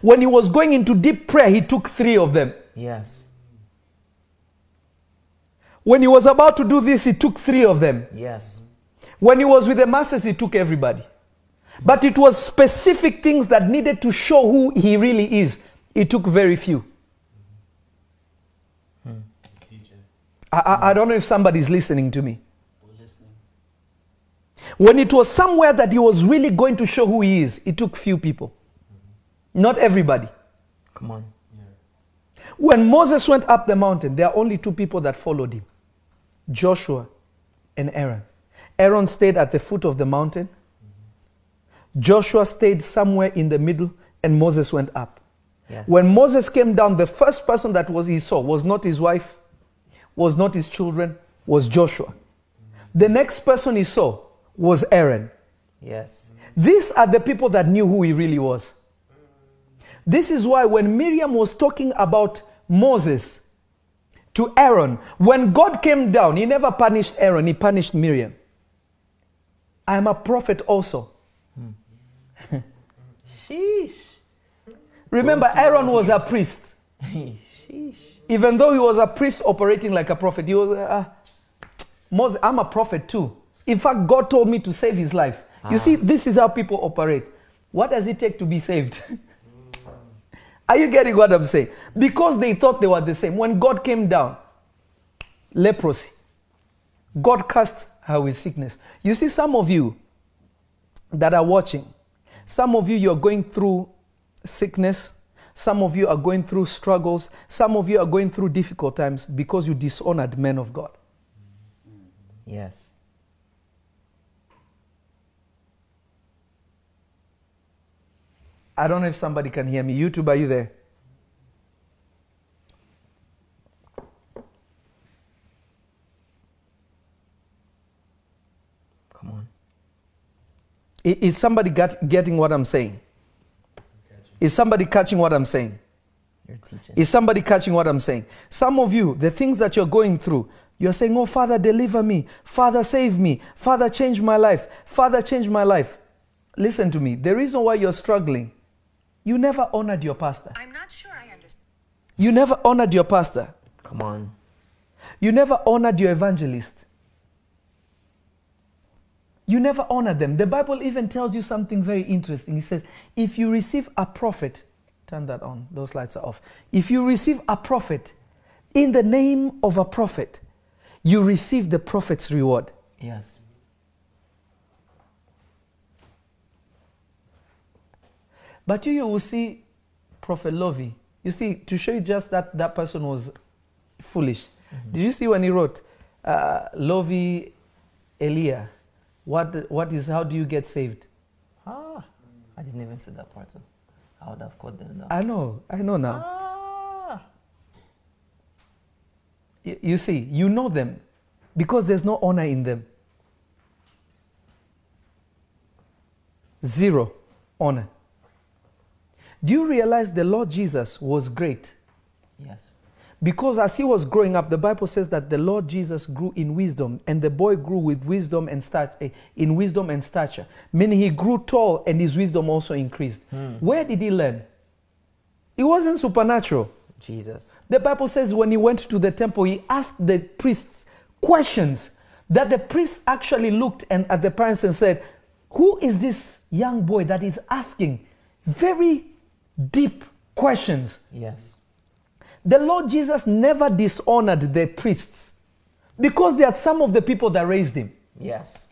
When he was going into deep prayer, he took three of them. Yes. When he was about to do this, he took three of them. Yes. When he was with the masses, he took everybody. But it was specific things that needed to show who he really is. He took very few. I, I, I don't know if somebody's listening to me. When it was somewhere that he was really going to show who he is, he took few people. Not everybody. Come on. When Moses went up the mountain, there are only two people that followed him Joshua and Aaron. Aaron stayed at the foot of the mountain. Joshua stayed somewhere in the middle, and Moses went up. Yes. When Moses came down, the first person that was he saw was not his wife, was not his children, was Joshua. The next person he saw was Aaron. yes. These are the people that knew who he really was. This is why when Miriam was talking about Moses to Aaron, when God came down, he never punished Aaron, he punished Miriam. I am a prophet also. Hmm. Sheesh. Remember, Aaron was a priest. Sheesh. Even though he was a priest operating like a prophet, he was, uh, Moses, I'm a prophet too. In fact, God told me to save his life. You see, this is how people operate. What does it take to be saved? Are you getting what I'm saying? Because they thought they were the same. When God came down, leprosy, God cast her with sickness. You see, some of you that are watching, some of you, you're going through sickness. Some of you are going through struggles. Some of you are going through difficult times because you dishonored men of God. Yes. I don't know if somebody can hear me. YouTube, are you there? Come on. Is somebody get, getting what I'm saying? Is somebody catching what I'm saying? You're teaching. Is somebody catching what I'm saying? Some of you, the things that you're going through, you're saying, Oh, Father, deliver me. Father, save me. Father, change my life. Father, change my life. Listen to me. The reason why you're struggling, you never honored your pastor. I'm not sure I understand. You never honored your pastor. Come on. You never honored your evangelist. You never honor them. The Bible even tells you something very interesting. It says, if you receive a prophet, turn that on, those lights are off. If you receive a prophet in the name of a prophet, you receive the prophet's reward. Yes. But you, you will see Prophet Lovy. You see, to show you just that that person was foolish. Did you see when he wrote, uh, Lovy Elia, what, what is, how do you get saved? Ah. I didn't even see that part. I would have caught them now. I know, I know now. Ah. You see, you know them because there's no honor in them. Zero honor. Do you realize the Lord Jesus was great? Yes. Because as he was growing up, the Bible says that the Lord Jesus grew in wisdom, and the boy grew with wisdom and stature, eh, in wisdom and stature. Meaning he grew tall, and his wisdom also increased. Hmm. Where did he learn? It wasn't supernatural. Jesus. The Bible says when he went to the temple, he asked the priests questions that the priests actually looked and at the parents and said, Who is this young boy that is asking very deep questions? Yes. The Lord Jesus never dishonored the priests because they are some of the people that raised him. Yes.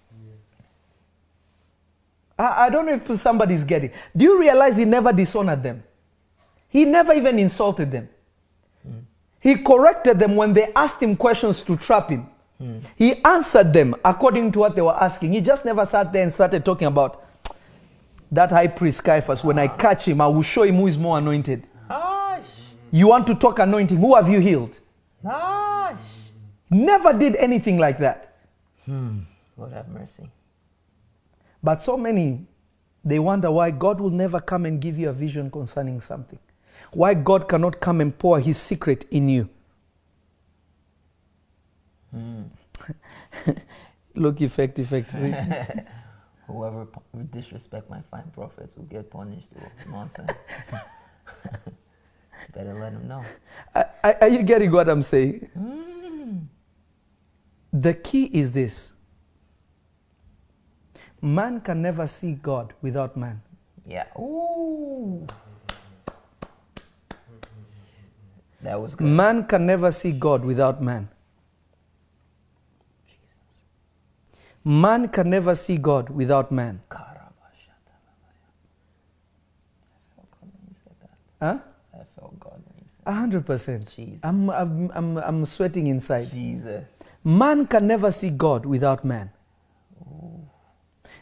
I, I don't know if somebody's getting. Do you realize he never dishonored them? He never even insulted them. Hmm. He corrected them when they asked him questions to trap him. Hmm. He answered them according to what they were asking. He just never sat there and started talking about that high priest Caiaphas. When I catch him, I will show him who is more anointed. You want to talk anointing? Who have you healed? Gosh. Never did anything like that. Hmm. Lord have mercy. But so many, they wonder why God will never come and give you a vision concerning something. Why God cannot come and pour his secret in you. Hmm. Look, effect, effect. Whoever disrespect my fine prophets will get punished. Nonsense. Better let him know. Are- are, you getting what I'm saying? Mm. The key is this man can never see God without man. Yeah. Ooh. That was good. Man can never see God without man. Jesus. Man can never see God without man. Huh? I felt God when you said A hundred percent. Jesus. I'm, I'm, I'm, I'm sweating inside. Jesus. Man can never see God without man.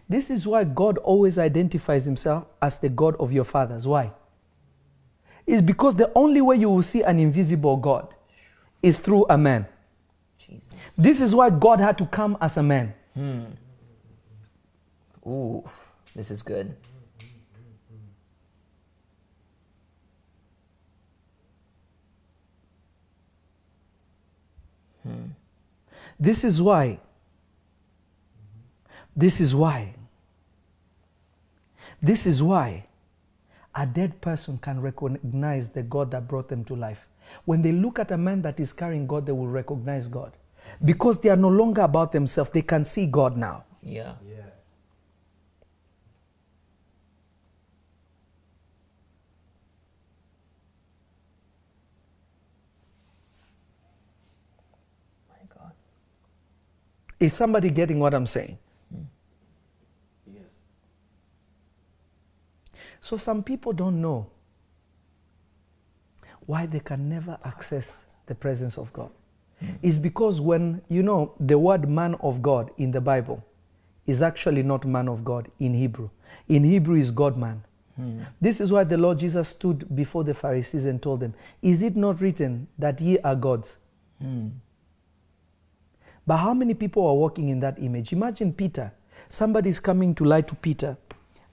This is why God always identifies himself as the God of your fathers. Why? It's because the only way you will see an invisible God is through a man. Jesus. This is why God had to come as a man. Hmm. Ooh, this is good. This is why. This is why. This is why a dead person can recognize the God that brought them to life. When they look at a man that is carrying God, they will recognize God. Because they are no longer about themselves, they can see God now. Yeah. Yeah. My God. Is somebody getting what I'm saying? Yes. So some people don't know why they can never access the presence of God. Hmm. It's because when, you know, the word man of God in the Bible is actually not man of God in Hebrew. In Hebrew is God man. Hmm. This is why the Lord Jesus stood before the Pharisees and told them, Is it not written that ye are gods? Hmm. But how many people are walking in that image? Imagine Peter. Somebody's coming to lie to Peter.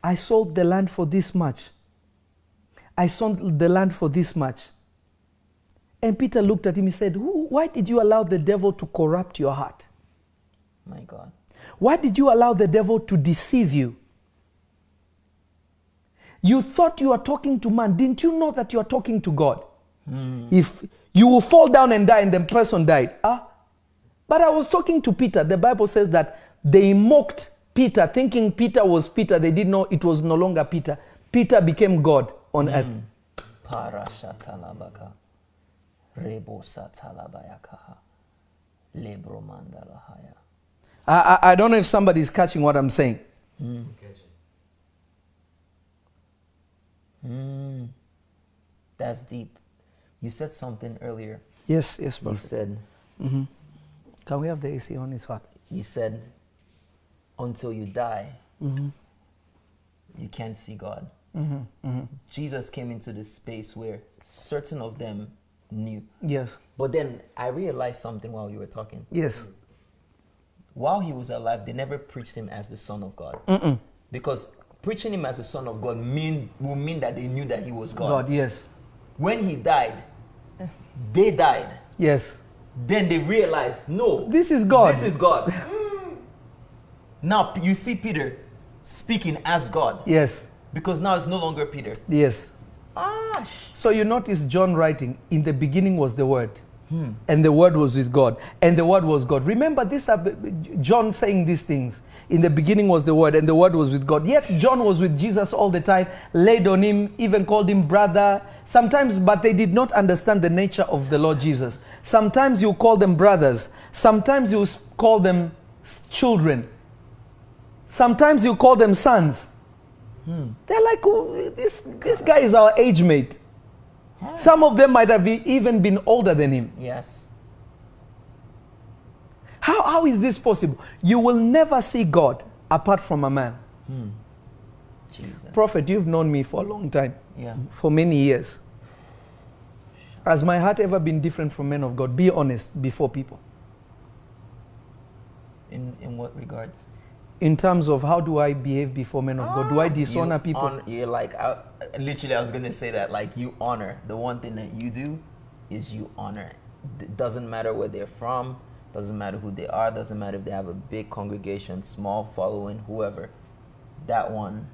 I sold the land for this much. I sold the land for this much. And Peter looked at him. He said, Who, Why did you allow the devil to corrupt your heart? My God. Why did you allow the devil to deceive you? You thought you were talking to man. Didn't you know that you are talking to God? If you will fall down and die and the person died. Ah? But I was talking to Peter. The Bible says that they mocked Peter, thinking Peter was Peter. They didn't know it was no longer Peter. Peter became God on hmm. earth. Parashatalabaka. Rebo satalabayakaha. Lebro mandalahaya. I, I, I don't know if somebody's catching what I'm saying. It. Mm. That's deep. You said something earlier. Yes, yes, brother. You said mm-hmm. Can we have the AC on? It's hot. you said until you die Mm-hmm. you can't see God. Jesus came into this space where certain of them knew. Yes, But then I realized something while you were talking. yes. While he was alive, they never preached him as the Son of God. Because preaching him as the Son of God means will mean that they knew that he was God. God, yes. When he died, they died. Yes. Then they realize, no, This is God. This is God. now you see Peter speaking as God Yes, because now it's no longer Peter. yes. Ah, So you notice John writing, in the beginning was the Word, and the Word was with God, and the Word was God. Remember this, John saying these things. In the beginning was the Word, and the Word was with God. Yet John was with Jesus all the time, laid on him, even called him brother. Sometimes, but they did not understand the nature of the Lord Jesus. Sometimes you call them brothers, sometimes you call them children, sometimes you call them sons. Hmm. They're like, "Oh, this, this guy is our age mate. Some of them might have even been older than him. yes. How, how is this possible? You will never see God apart from a man. Hmm. Jesus. Prophet, you've known me for a long time, Yeah. for many years. Has my heart ever been different from men of God? Be honest before people. In in what regards? In terms of how do I behave before men of God? Do I ah, dishonor You people? hon- you're like, I, literally, I was gonna say that. Like, you honor. The one thing that you do is you honor. It doesn't matter where they're from. Doesn't matter who they are. Doesn't matter if they have a big congregation, small following, whoever. That one.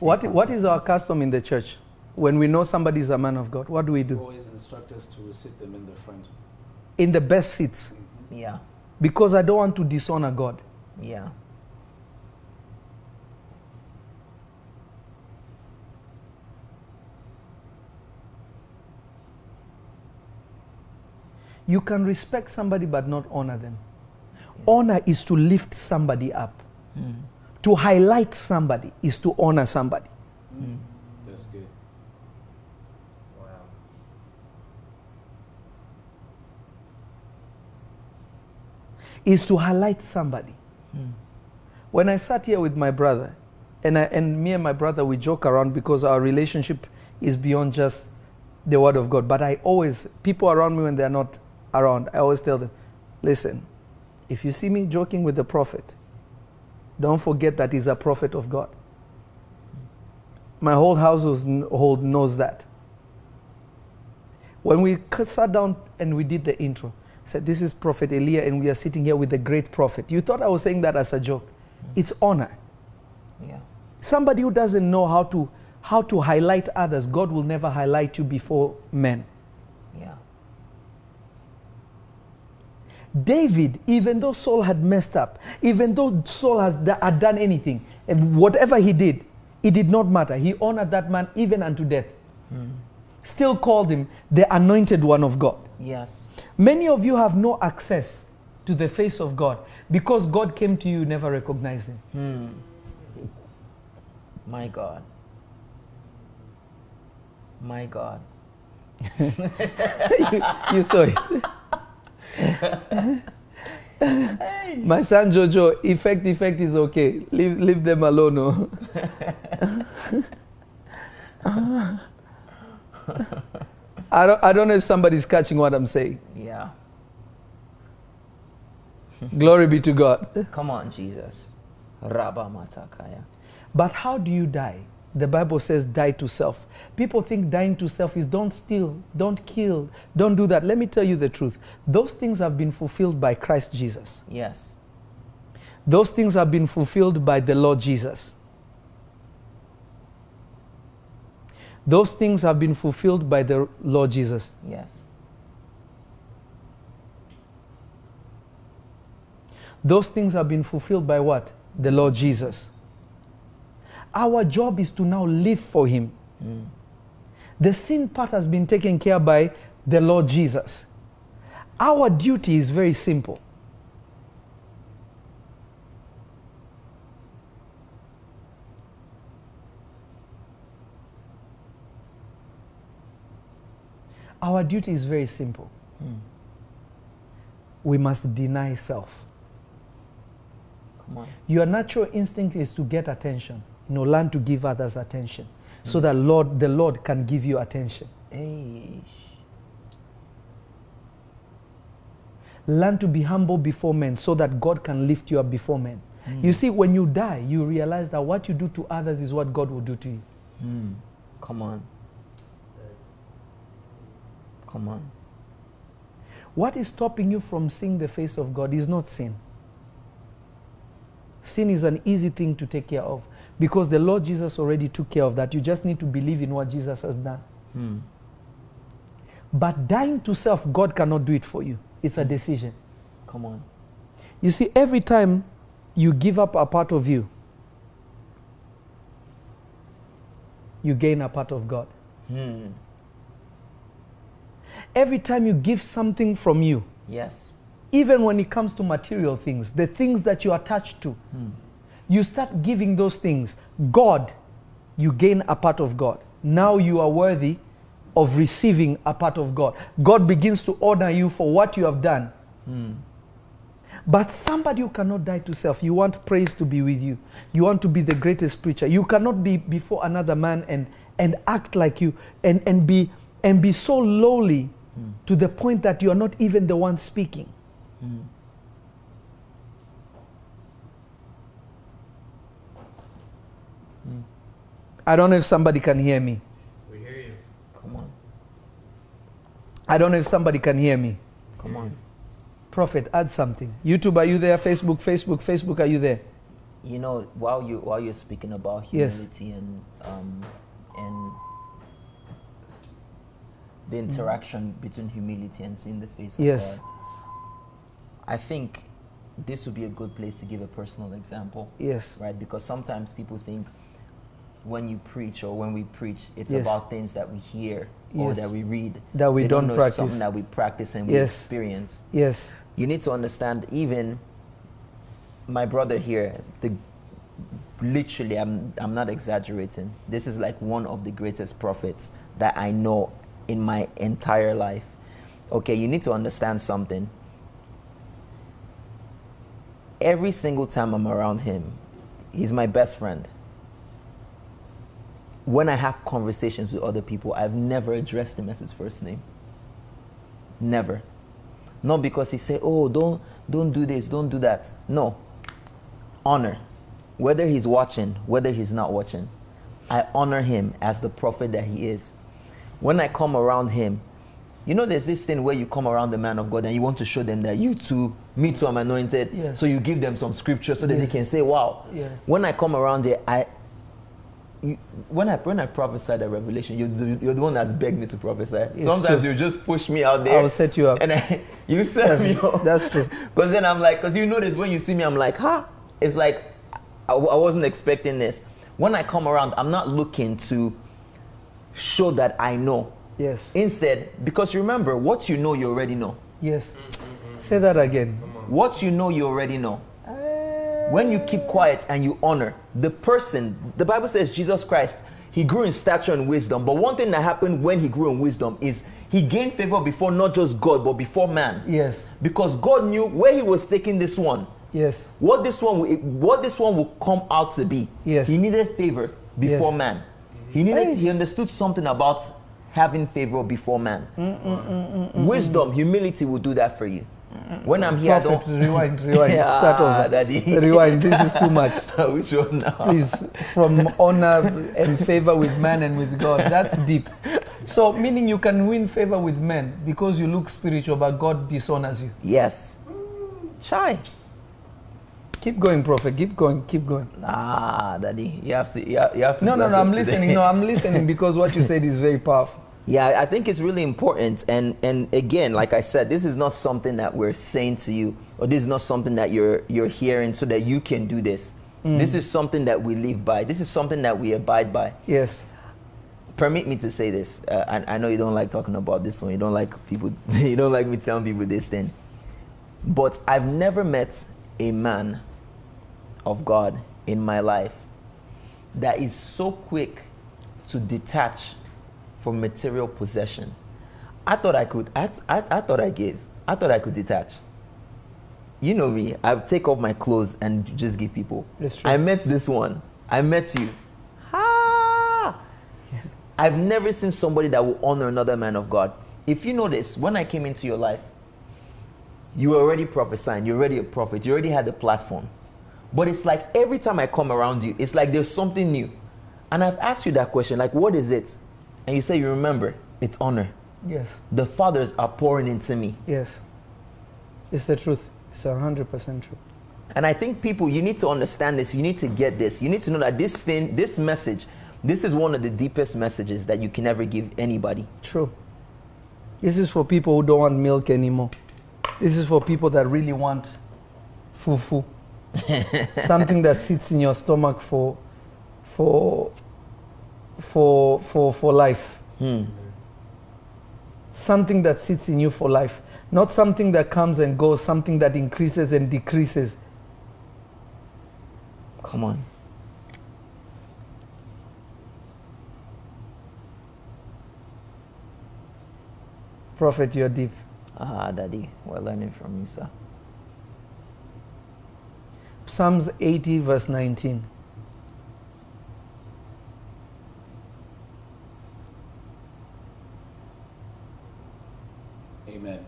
what, what is our custom in the church? When we know somebody is a man of God, what do we do? Always instruct us to sit them in the front. In the best seats. Yeah. Because I don't want to dishonor God. Yeah. You can respect somebody but not honor them. Honor is to lift somebody up. Hmm. To highlight somebody is to honor somebody. Hmm. That's good. Wow. Is to highlight somebody. Hmm. When I sat here with my brother, and, I, and me and my brother, we joke around because our relationship is beyond just the Word of God. But I always, people around me when they're not around, I always tell them, listen, if you see me joking with the prophet, don't forget that he's a prophet of God. My whole household knows that. When we sat down and we did the intro, I said, This is Prophet Elia, and we are sitting here with the great prophet. You thought I was saying that as a joke. Mm. It's honor. Yeah. Somebody who doesn't know how to how to highlight others, God will never highlight you before men. Yeah. David, even though Saul had messed up, even though Saul has had done anything, whatever he did, it did not matter. He honored that man even unto death. Mm. Still called him the anointed one of God. Yes. Many of you have no access to the face of God because God came to you, never recognized him. Hmm. My God. My God. you, you saw it. My son Jojo, effect, effect is okay. Leave, leave them alone. Oh. I, don't, I don't know if somebody's catching what I'm saying. Yeah. Glory be to God. Come on, Jesus. Rabba Matakaya. But how do you die? The Bible says die to self. People think dying to self is don't steal, don't kill, don't do that. Let me tell you the truth. Those things have been fulfilled by Christ Jesus. Yes. Those things have been fulfilled by the Lord Jesus. Those things have been fulfilled by the Lord Jesus. Yes. Those things have been fulfilled by what? The Lord Jesus. Our job is to now live for Him. Mm. The sin part has been taken care by the Lord Jesus. Our duty is very simple. Our duty is very simple. Mm. We must deny self. Come on. Your natural instinct is to get attention. You know, learn to give others attention so that Lord, the Lord can give you attention. Eish. Learn to be humble before men so that God can lift you up before men. You see, when you die, you realize that what you do to others is what God will do to you. Mm. Come on. Come on. What is stopping you from seeing the face of God is not sin. Sin is an easy thing to take care of because the Lord Jesus already took care of that. You just need to believe in what Jesus has done. Mm. But dying to self, God cannot do it for you. It's a decision. Come on. You see, every time you give up a part of you, you gain a part of God. Hmm. Every time you give something from you, Yes. even when it comes to material things, the things that you attach to, Hmm. You start giving those things. God, you gain a part of God. Now you are worthy of receiving a part of God. God begins to honor you for what you have done. Hmm. But somebody who cannot die to self, you want praise to be with you. You want to be the greatest preacher. You cannot be before another man and, and act like you and, and, be, and be so lowly to the point that you are not even the one speaking. Hmm. I don't know if somebody can hear me. We hear you. Come on. I don't know if somebody can hear me. Come on. Prophet, add something. YouTube, are you there? Facebook, Facebook, Facebook, are you there? You know, while you while you're speaking about Yes. humility and um, and the interaction between humility and seeing the face of Yes. God, I think this would be a good place to give a personal example, Yes. right? Because sometimes people think when you preach or when we preach, it's Yes. about things that we hear or Yes. that we read. That we They don't know practice. Something that we practice and we Yes. experience Yes. you need to understand even my brother here the literally i'm i'm not exaggerating this is like one of the greatest prophets that i know in my entire life okay you need to understand something every single time i'm around him he's my best friend. When I have conversations with other people, I've never addressed him as his first name. Never. Not because he say, "Oh, don't don't do this, don't do that." No. Honor. Whether he's watching, whether he's not watching, I honor him as the prophet that he is. When I come around him, you know, there's this thing where you come around the man of God and you want to show them that you too, me too, I'm anointed. Yes. So you give them some scripture so that they can say, "Wow." Yeah. When I come around here, I you, when I when I prophesy the revelation, you're the, you're the one that's begged me to prophesy. It's Sometimes true. you just push me out there. I will set you up. And I, you set me That's, up. that's true. Because then I'm like, because you notice when you see me, I'm like, huh? It's like, I, I wasn't expecting this. When I come around, I'm not looking to show that I know. Yes. Instead, because remember, what you know, you already know. Yes. Say that again. What you know, you already know. When you keep quiet and you honor the person, the Bible says Jesus Christ, he grew in stature and wisdom. But one thing that happened when he grew in wisdom is he gained favor before not just God, but before man. Yes. Because God knew where he was taking this one. Yes. what this one will- what this one will come out to be Yes. he needed favor before Yes. man he needed he understood something about having favor before man Mm, mm, mm, mm wisdom humility will do that for you when i'm here I Prophet, don't rewind, rewind. Yeah, Start over. Daddy. Rewind. This is too much. which one now Please, from honor and favor with man and with God. That's deep. So, meaning you can win favor with men because you look spiritual, but God dishonors you. yes shy Keep going, prophet. Keep going. Keep going. ah daddy you have to you have, you have to No, no, no. I'm today. listening. No, I'm listening because what you said is very powerful. Yeah, I think it's really important. And and again, like I said, this is not something that we're saying to you, or this is not something that you're you're hearing so that you can do this. This is something that we live by. This is something that we abide by. Yes. Permit me to say this. Uh, I, I know you don't like talking about this one. You don't like people. you don't like me telling people this thing. But I've never met a man of God in my life that is so quick to detach from material possession. I thought I could. I, I, I thought I gave. I thought I could detach. You know me. I take off my clothes and just give people. That's true. I met this one. I met you. Ah! I've never seen somebody that will honor another man of God. If you notice, when I came into your life, you were already prophesying. You're already a prophet. You already had a platform. But it's like every time I come around you, it's like there's something new. And I've asked you that question, like, what is it? And you say, you remember, it's honor. Yes. The fathers are pouring into me. Yes. It's the truth. It's a hundred percent true. And I think people, you need to understand this. You need to get this. You need to know that this thing, this message, this is one of the deepest messages that you can ever give anybody. True. This is for people who don't want milk anymore. This is for people that really want fufu. Something that sits in your stomach for for for for for life. Hmm. Something that sits in you for life. Not something that comes and goes, something that increases and decreases. Come on. Prophet, you're deep. Ah, Daddy, we're learning from you, sir. Psalms 80, verse 19. Amen.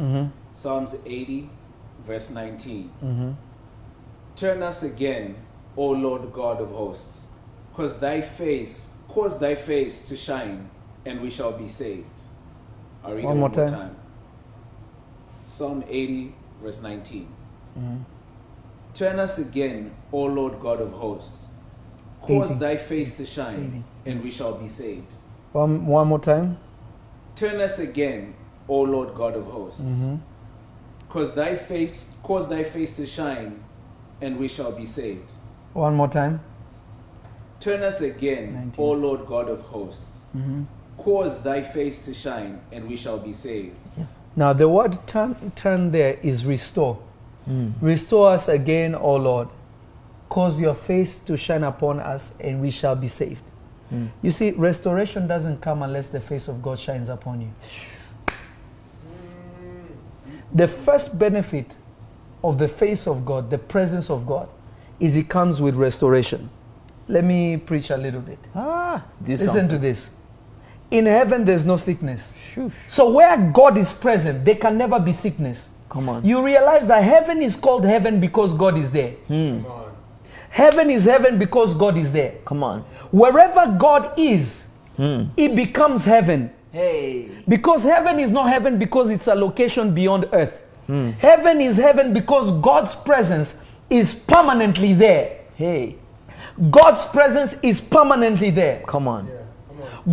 Mm-hmm. Psalms 80, verse 19. Mm-hmm. Turn us again, O Lord God of hosts, cause thy face, cause thy face to shine, and we shall be saved. I'll read One more one more time. time. Psalm 80, verse 19. Mm-hmm. Turn us again, O Lord God of hosts, cause 80. thy face to shine, and we shall be saved. One, one more time. Turn us again, O Lord God of hosts. Mm-hmm. Cause thy face, cause thy face to shine, and we shall be saved. One more time. Turn us again, 19. O Lord God of hosts. Mm-hmm. Cause thy face to shine, and we shall be saved. Now, the word turn, turn there is restore. Hmm. Restore us again, O Lord. Cause your face to shine upon us, and we shall be saved. Hmm. You see, restoration doesn't come unless the face of God shines upon you. The first benefit of the face of God, the presence of God, is it comes with restoration. Let me preach a little bit. Ah, Listen something. to this. In heaven, there's no sickness. Shoosh. So where God is present, there can never be sickness. Come on. You realize that heaven is called heaven because God is there. Come on. Heaven is heaven because God is there. Come on. Wherever God is, it becomes heaven. Hey. Because heaven is not heaven because it's a location beyond earth. Hmm. Heaven is heaven because God's presence is permanently there. Hey. God's presence is permanently there. Come on.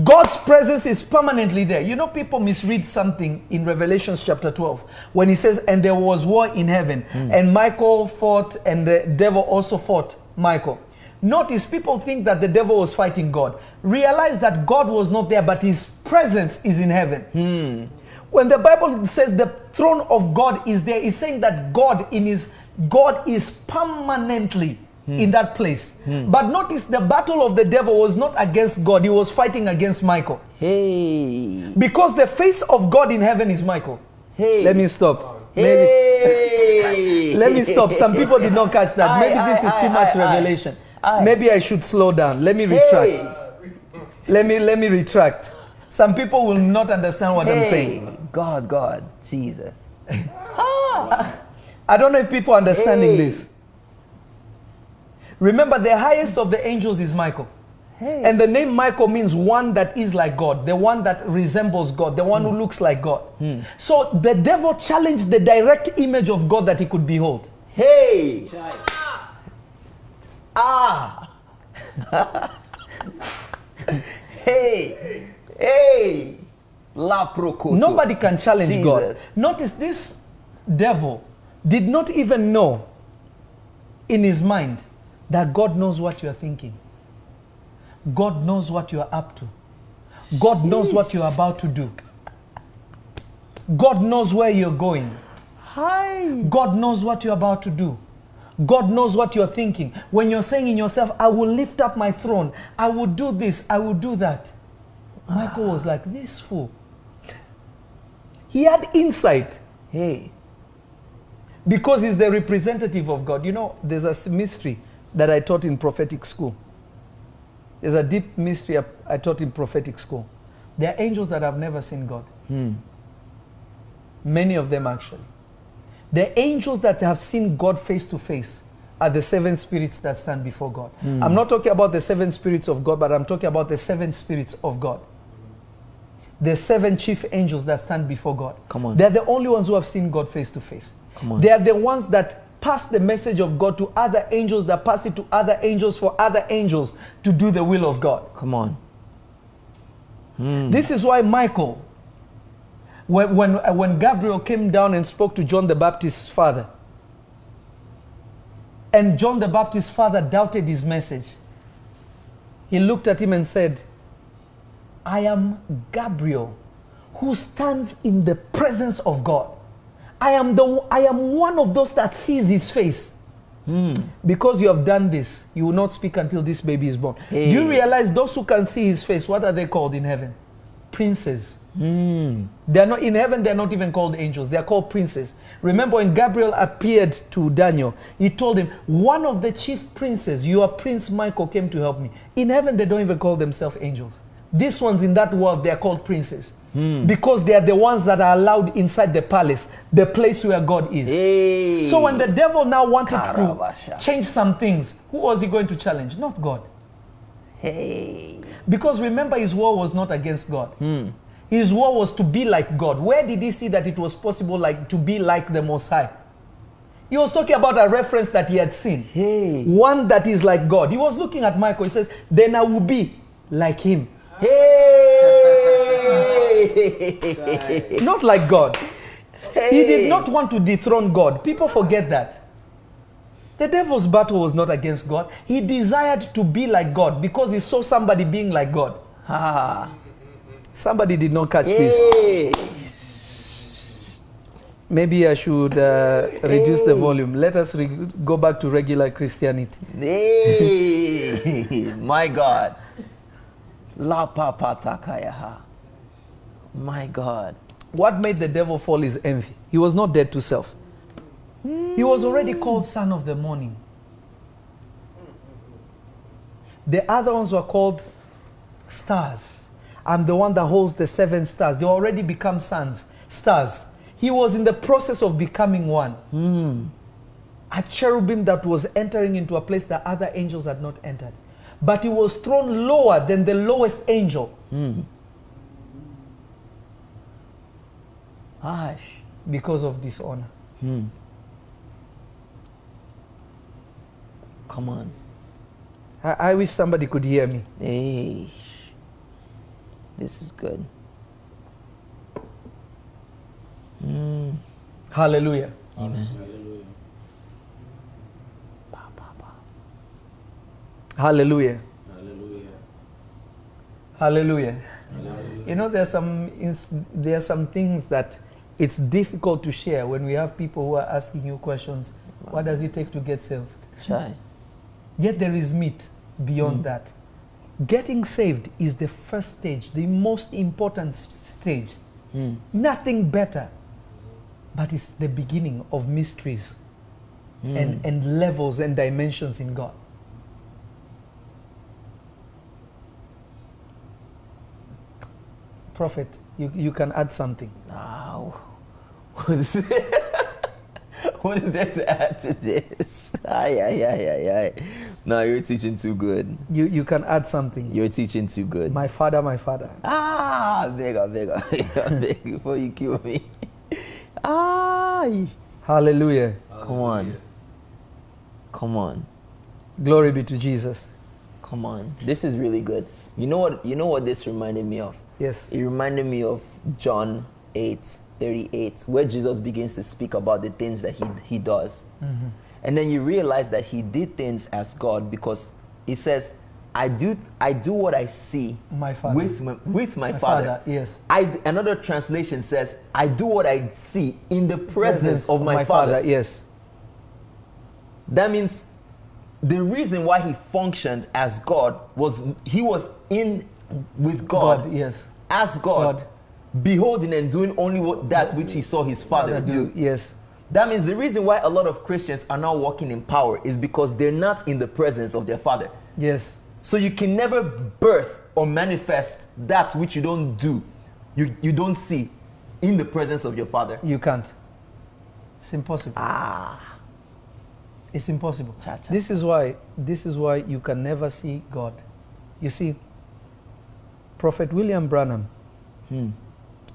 God's presence is permanently there. You know, people misread something in Revelations chapter 12 when he says, And there was war in heaven, hmm. and Michael fought, and the devil also fought Michael. Notice people think that the devil was fighting God. Realize that God was not there, but his presence is in heaven. When the Bible says the throne of God is there, it's saying that God in his God is permanently in that place. But notice the battle of the devil was not against God, he was fighting against Michael. Hey. Because the face of God in heaven is Michael. Hey. Let me stop. Maybe. Hey. Let me stop. Some people did not catch that. Maybe this is too much revelation. Aye. Maybe I should slow down. Let me retract. Hey. Let me let me retract. Some people will not understand what I'm saying. God, God, Jesus. I don't know if people are understanding Hey. this. Remember, the highest of the angels is Michael. Hey. And the name Michael means one that is like God, the one that resembles God, the one who hmm. looks like God. Hmm. So the devil challenged the direct image of God that he could behold. Hey. Chai. Ah. hey. Hey. La prokoto. Nobody can challenge God. Notice this devil did not even know in his mind that God knows what you are thinking. God knows what you are up to. God knows what you are about to do. God knows where you're going. Hi. God knows what you're about to do. God knows what you're thinking. When you're saying in yourself, I will lift up my throne, I will do this, I will do that. Michael was like, This fool. He had insight Hey. because he's the representative of God. You know, there's a mystery that I taught in prophetic school. There's a deep mystery I- taught in prophetic school. There are angels that have never seen God. Hmm. Many of them, actually. The angels that have seen God face to face are the seven spirits that stand before God. Hmm. I'm not talking about the seven spirits of God, but I'm talking about the seven spirits of God. The seven chief angels that stand before God. Come on. They're the only ones who have seen God face to face. Come on. They are the ones that pass the message of God to other angels, that pass it to other angels for other angels to do the will of God. Come on. Hmm. This is why Michael, when, when, uh, when Gabriel came down and spoke to John the Baptist's father, and John the Baptist's father doubted his message, he looked at him and said, I am Gabriel who stands in the presence of God. I am, the, I am one of those that sees his face. Because you have done this, you will not speak until this baby is born. Do you realize those who can see his face, what are they called in heaven? Princes. Hmm. They're not in heaven, they're not even called angels, they're called princes. Remember when Gabriel appeared to Daniel, he told him, One of the chief princes, your Prince Michael, came to help me. In heaven, they don't even call themselves angels. These ones in that world, they're called princes. Hmm. Because they are the ones that are allowed inside the palace, the place where God is. Hey. So when the devil now wanted Karabasha. to change some things, who was he going to challenge? Not God. Hey. Because remember, his war was not against God. Hmm. His war was to be like God. Where did he see that it was possible like to be like the Most High? He was talking about a reference that he had seen. Hey. One that is like God. He was looking at Michael. He says, Then I will be like him. Hey. Not like God. He did not want to dethrone God. People forget that. The devil's battle was not against God. He desired to be like God because he saw somebody being like God. Ah. Somebody did not catch this. Maybe I should uh, reduce the volume. Let us re- go back to regular Christianity. Hey. My God. La papatakayaha. My God. What made the devil fall is envy. He was not dead to self. He was already called son of the morning. The other ones were called stars. I'm the one that holds the seven stars. They already become sons, stars. He was in the process of becoming one. Hmm. A cherubim that was entering into a place that other angels had not entered. But he was thrown lower than the lowest angel hmm. Gosh. because of dishonor. Hmm. Come on. I, I wish somebody could hear me. Hey. This is good. Mm. Hallelujah. Amen. Hallelujah. Ba, ba, ba. Hallelujah. Hallelujah. Hallelujah. Hallelujah. You know, there are some there are some things that it's difficult to share when we have people who are asking you questions. What does it take to get saved? Shy. Yet there is meat beyond that. Getting saved is the first stage, the most important stage. Mm. Nothing better, but it's the beginning of mysteries and, and levels and dimensions in God. Prophet, you, you can add something. Wow. What is, there to add to this? Ay, ay, ay, ay, ay. No, you're teaching too good. You, you can add something. You're teaching too good. My father, my father. ah, bigger, bigger, bigger, before you kill me. Ay. Hallelujah. Come on. Come on. Glory be to Jesus. Come on. This is really good. You know what you know what this reminded me of? Yes. It reminded me of John 8, 38, where Jesus begins to speak about the things that he, he does. Mm-hmm. And then you realize that he did things as God because he says, I do I do what I see My father. with my, with my, My father. father, yes. I another translation says, I do what I see in the presence, of my, father. Yes. That means the reason why he functioned as God was he was in with God, God, yes. as God, God. Beholding and doing only what, that which he saw his father Father do. Yes. That means the reason why a lot of Christians are now walking in power is because they're not in the presence of their father. Yes. So you can never birth or manifest that which you don't do, you, you don't see in the presence of your father. You can't. It's impossible. Ah. It's impossible. Cha, cha. This is why this is why you can never see God. You see, Prophet William Branham, Hmm.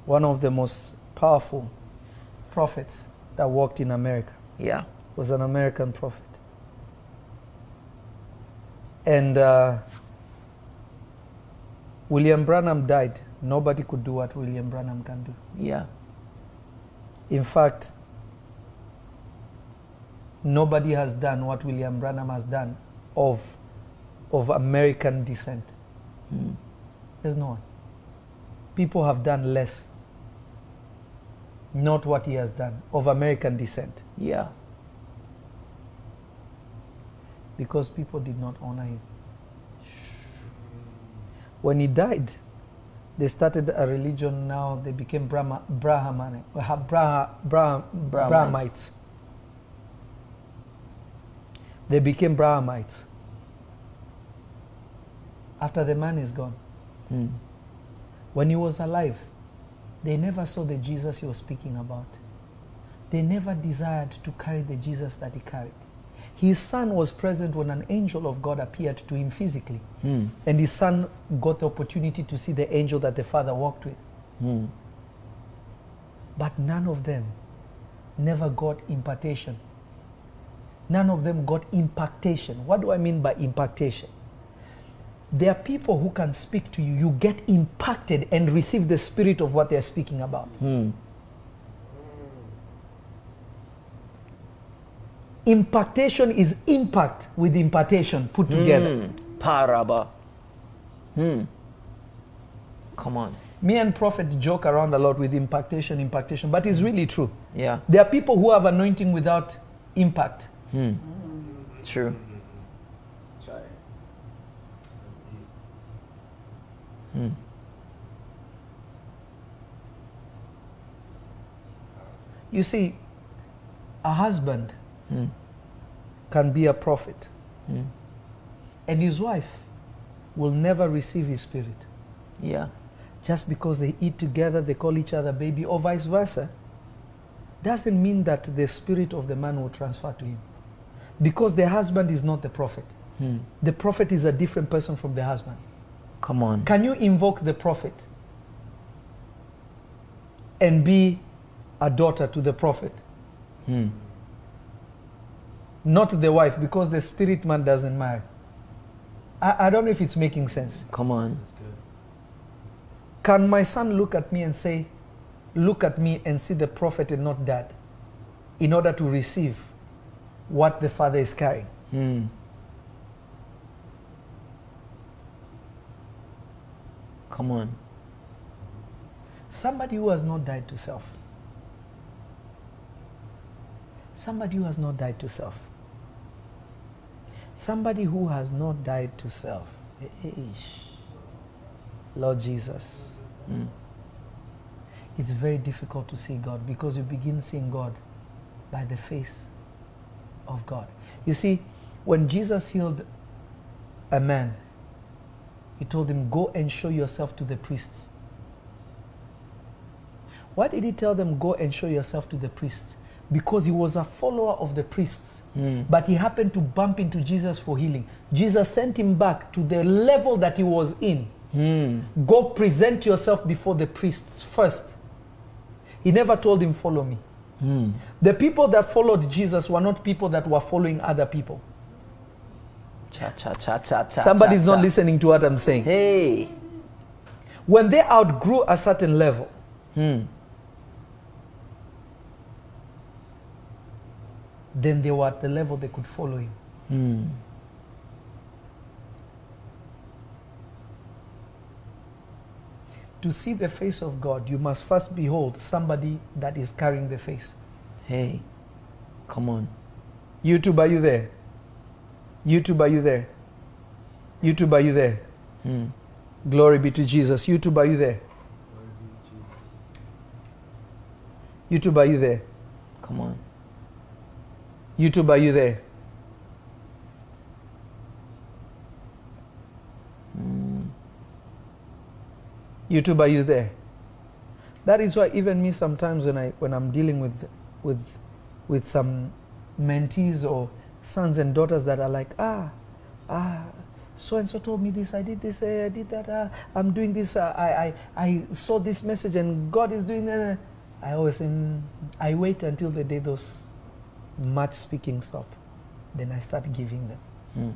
One of the most powerful prophets that walked in America, Yeah. was an American prophet. And uh, William Branham died. Nobody could do what William Branham can do. Yeah. In fact, nobody has done what William Branham has done of, of American descent. Hmm. There's no one. People have done less, not what he has done, of American descent, Yeah. because people did not honor him. When he died, they started a religion now, they became Brahma, Brahmane, Bra, Bra, Bra, Branhamites. They became Branhamites. After the man is gone. Hmm. When he was alive, they never saw the Jesus he was speaking about. They never desired to carry the Jesus that he carried. His son was present when an angel of God appeared to him physically. Hmm. And his son got the opportunity to see the angel that the father walked with. Hmm. But none of them never got impartation. None of them got impactation. What do I mean by impactation? There are people who can speak to you, you get impacted and receive the spirit of what they're speaking about. Hmm. Impactation is impact with impartation put together. Hmm. Paraba. Hmm. Come on. Me and Prophet joke around a lot with impactation, impactation, but it's really true. Yeah. There are people who have anointing without impact. Hmm. True. Chai. Hmm. You see, a husband Hmm. can be a prophet, Hmm. and his wife will never receive his spirit. Yeah. Just because they eat together, they call each other baby, or vice versa, doesn't mean that the spirit of the man will transfer to him. Because the husband is not the prophet. Hmm. The prophet is a different person from the husband. Come on. Can you invoke the prophet and be a daughter to the prophet? Hmm. Not the wife, because the spirit man doesn't marry. I, I don't know if it's making sense. Come on. That's good. Can my son look at me and say, Look at me and see the prophet and not dad, in order to receive what the father is carrying? Hmm. Come on. Somebody who has not died to self. Somebody who has not died to self. Somebody who has not died to self. Eh, eh, eh, Lord Jesus. Hmm. It's very difficult to see God because you begin seeing God by the face of God. You see, when Jesus healed a man, he told him, Go and show yourself to the priests. Why did he tell them, Go and show yourself to the priests? Because he was a follower of the priests. Hmm. But he happened to bump into Jesus for healing. Jesus sent him back to the level that he was in. Hmm. Go present yourself before the priests first. He never told him, Follow me. Hmm. The people that followed Jesus were not people that were following other people. Cha cha cha cha cha. Somebody's cha, not listening to what I'm saying. Hey. When they outgrew a certain level, Hmm. then they were at the level they could follow him. Hmm. To see the face of God, you must first behold somebody that is carrying the face. Hey. Come on. YouTube, are you there? YouTube, are you there? YouTube, are you there? Hmm. Glory be to Jesus. YouTube, are you there? Glory be to Jesus. YouTube, are you there? Come on. YouTube, are you there? Hmm. YouTube, are you there? That is why even me sometimes when I when I'm dealing with with with some mentees or sons and daughters that are like ah ah so and so told me this I did this eh, I did that ah, I'm doing this uh, I, I I saw this message and God is doing that I always mm, I wait until the day those much speaking stop then I start giving them Hmm.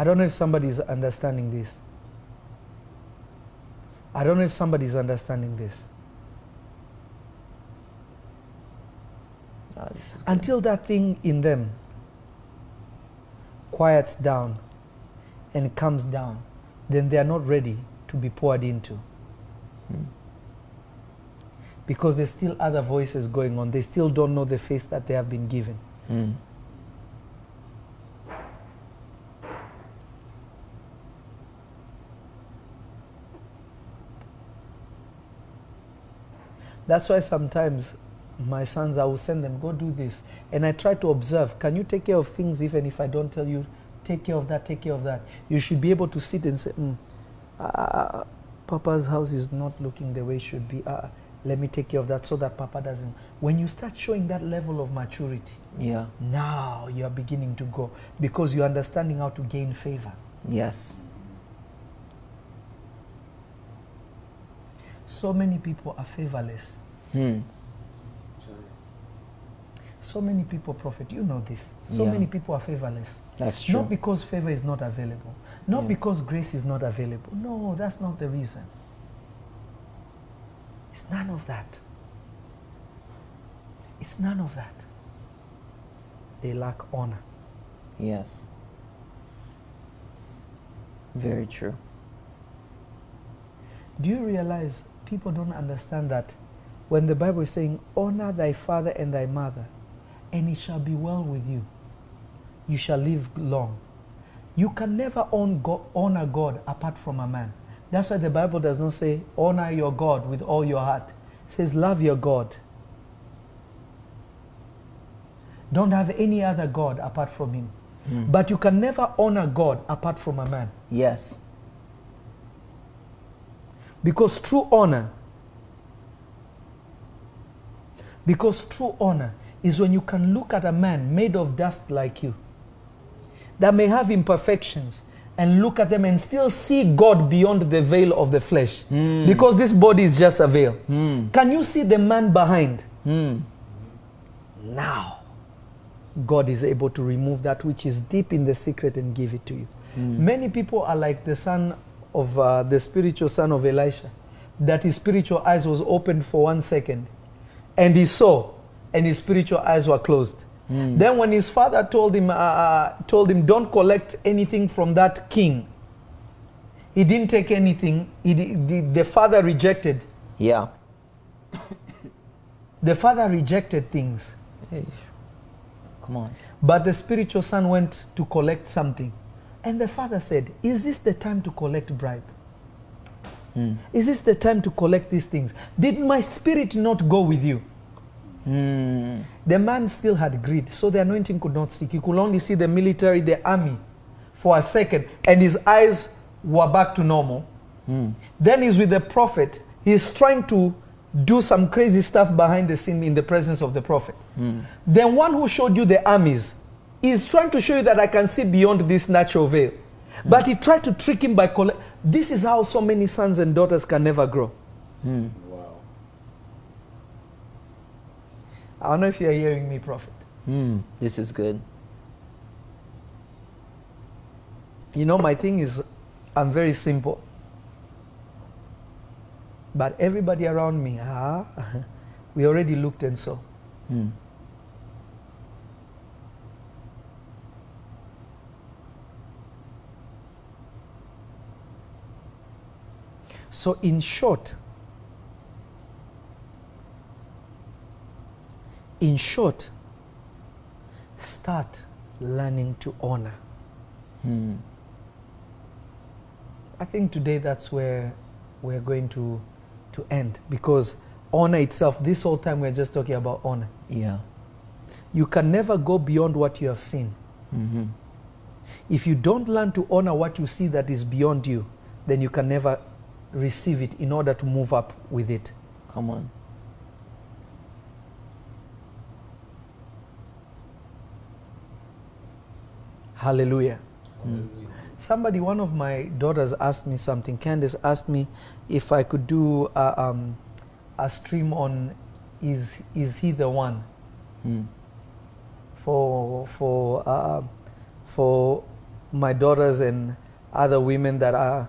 I don't know if somebody's understanding this. I don't know if somebody's understanding this. Ah, this. Until that thing in them quiets down and comes down, then they are not ready to be poured into. Hmm. Because there's still other voices going on. They still don't know the face that they have been given. Hmm. That's why sometimes my sons, I will send them, go do this. And I try to observe, can you take care of things even if I don't tell you, take care of that, take care of that? You should be able to sit and say, mm, uh, Papa's house is not looking the way it should be. Uh, let me take care of that so that Papa doesn't. When you start showing that level of maturity, Yeah. now you are beginning to go because you're understanding how to gain favor. Yes. So many people are favorless. Hmm. So many people, Prophet, you know this. So Yeah. many people are favorless. That's true. Not because favor is not available, not Yeah. because grace is not available. No, that's not the reason. It's none of that. It's none of that. They lack honor. Yes. Very true. Do you realize people don't understand that when the Bible is saying, Honor thy father and thy mother, and it shall be well with you, you shall live long. You can never honor God apart from a man. That's why the Bible does not say, Honor your God with all your heart. It says, Love your God. Don't have any other God apart from Him. Mm. But you can never honor God apart from a man. Yes. Because true honor, because true honor is when you can look at a man made of dust like you, that may have imperfections, and look at them and still see God beyond the veil of the flesh. Hmm. Because this body is just a veil. Hmm. Can you see the man behind? Hmm. Now, God is able to remove that which is deep in the secret and give it to you. Many people are like the son of uh, the spiritual son of Elisha, that his spiritual eyes was opened for one second, and he saw, and his spiritual eyes were closed. Then, when his father told him, uh, uh, told him, "Don't collect anything from that king," he didn't take anything. He, the, the father rejected. Yeah. The father rejected things. Come on. But the spiritual son went to collect something. And the father said, Is this the time to collect bribe? Hmm. Is this the time to collect these things? Did my spirit not go with you? Hmm. The man still had greed, so the anointing could not see. He could only see the military, the army for a second, and his eyes were back to normal. Hmm. Then he's with the prophet. He's trying to do some crazy stuff behind the scene in the presence of the prophet. The one who showed you the armies is trying to show you that I can see beyond this natural veil. But he tried to trick him by calling. This is how so many sons and daughters can never grow. Wow. I don't know if you're hearing me, prophet. Hmm. This is good. You know, my thing is, I'm very simple. But everybody around me, ah, we already looked and saw. So, in short, in short, start learning to honor. Hmm. I think today that's where we're going to, to end because honor itself, this whole time we're just talking about honor. Yeah. You can never go beyond what you have seen. Mm-hmm. If you don't learn to honor what you see that is beyond you, then you can never receive it in order to move up with it. Come on. Hallelujah. Somebody, one of my daughters asked me something. Candace asked me if I could do a, um, a stream on is, is He the One? Hmm. for for uh, for my daughters and other women that are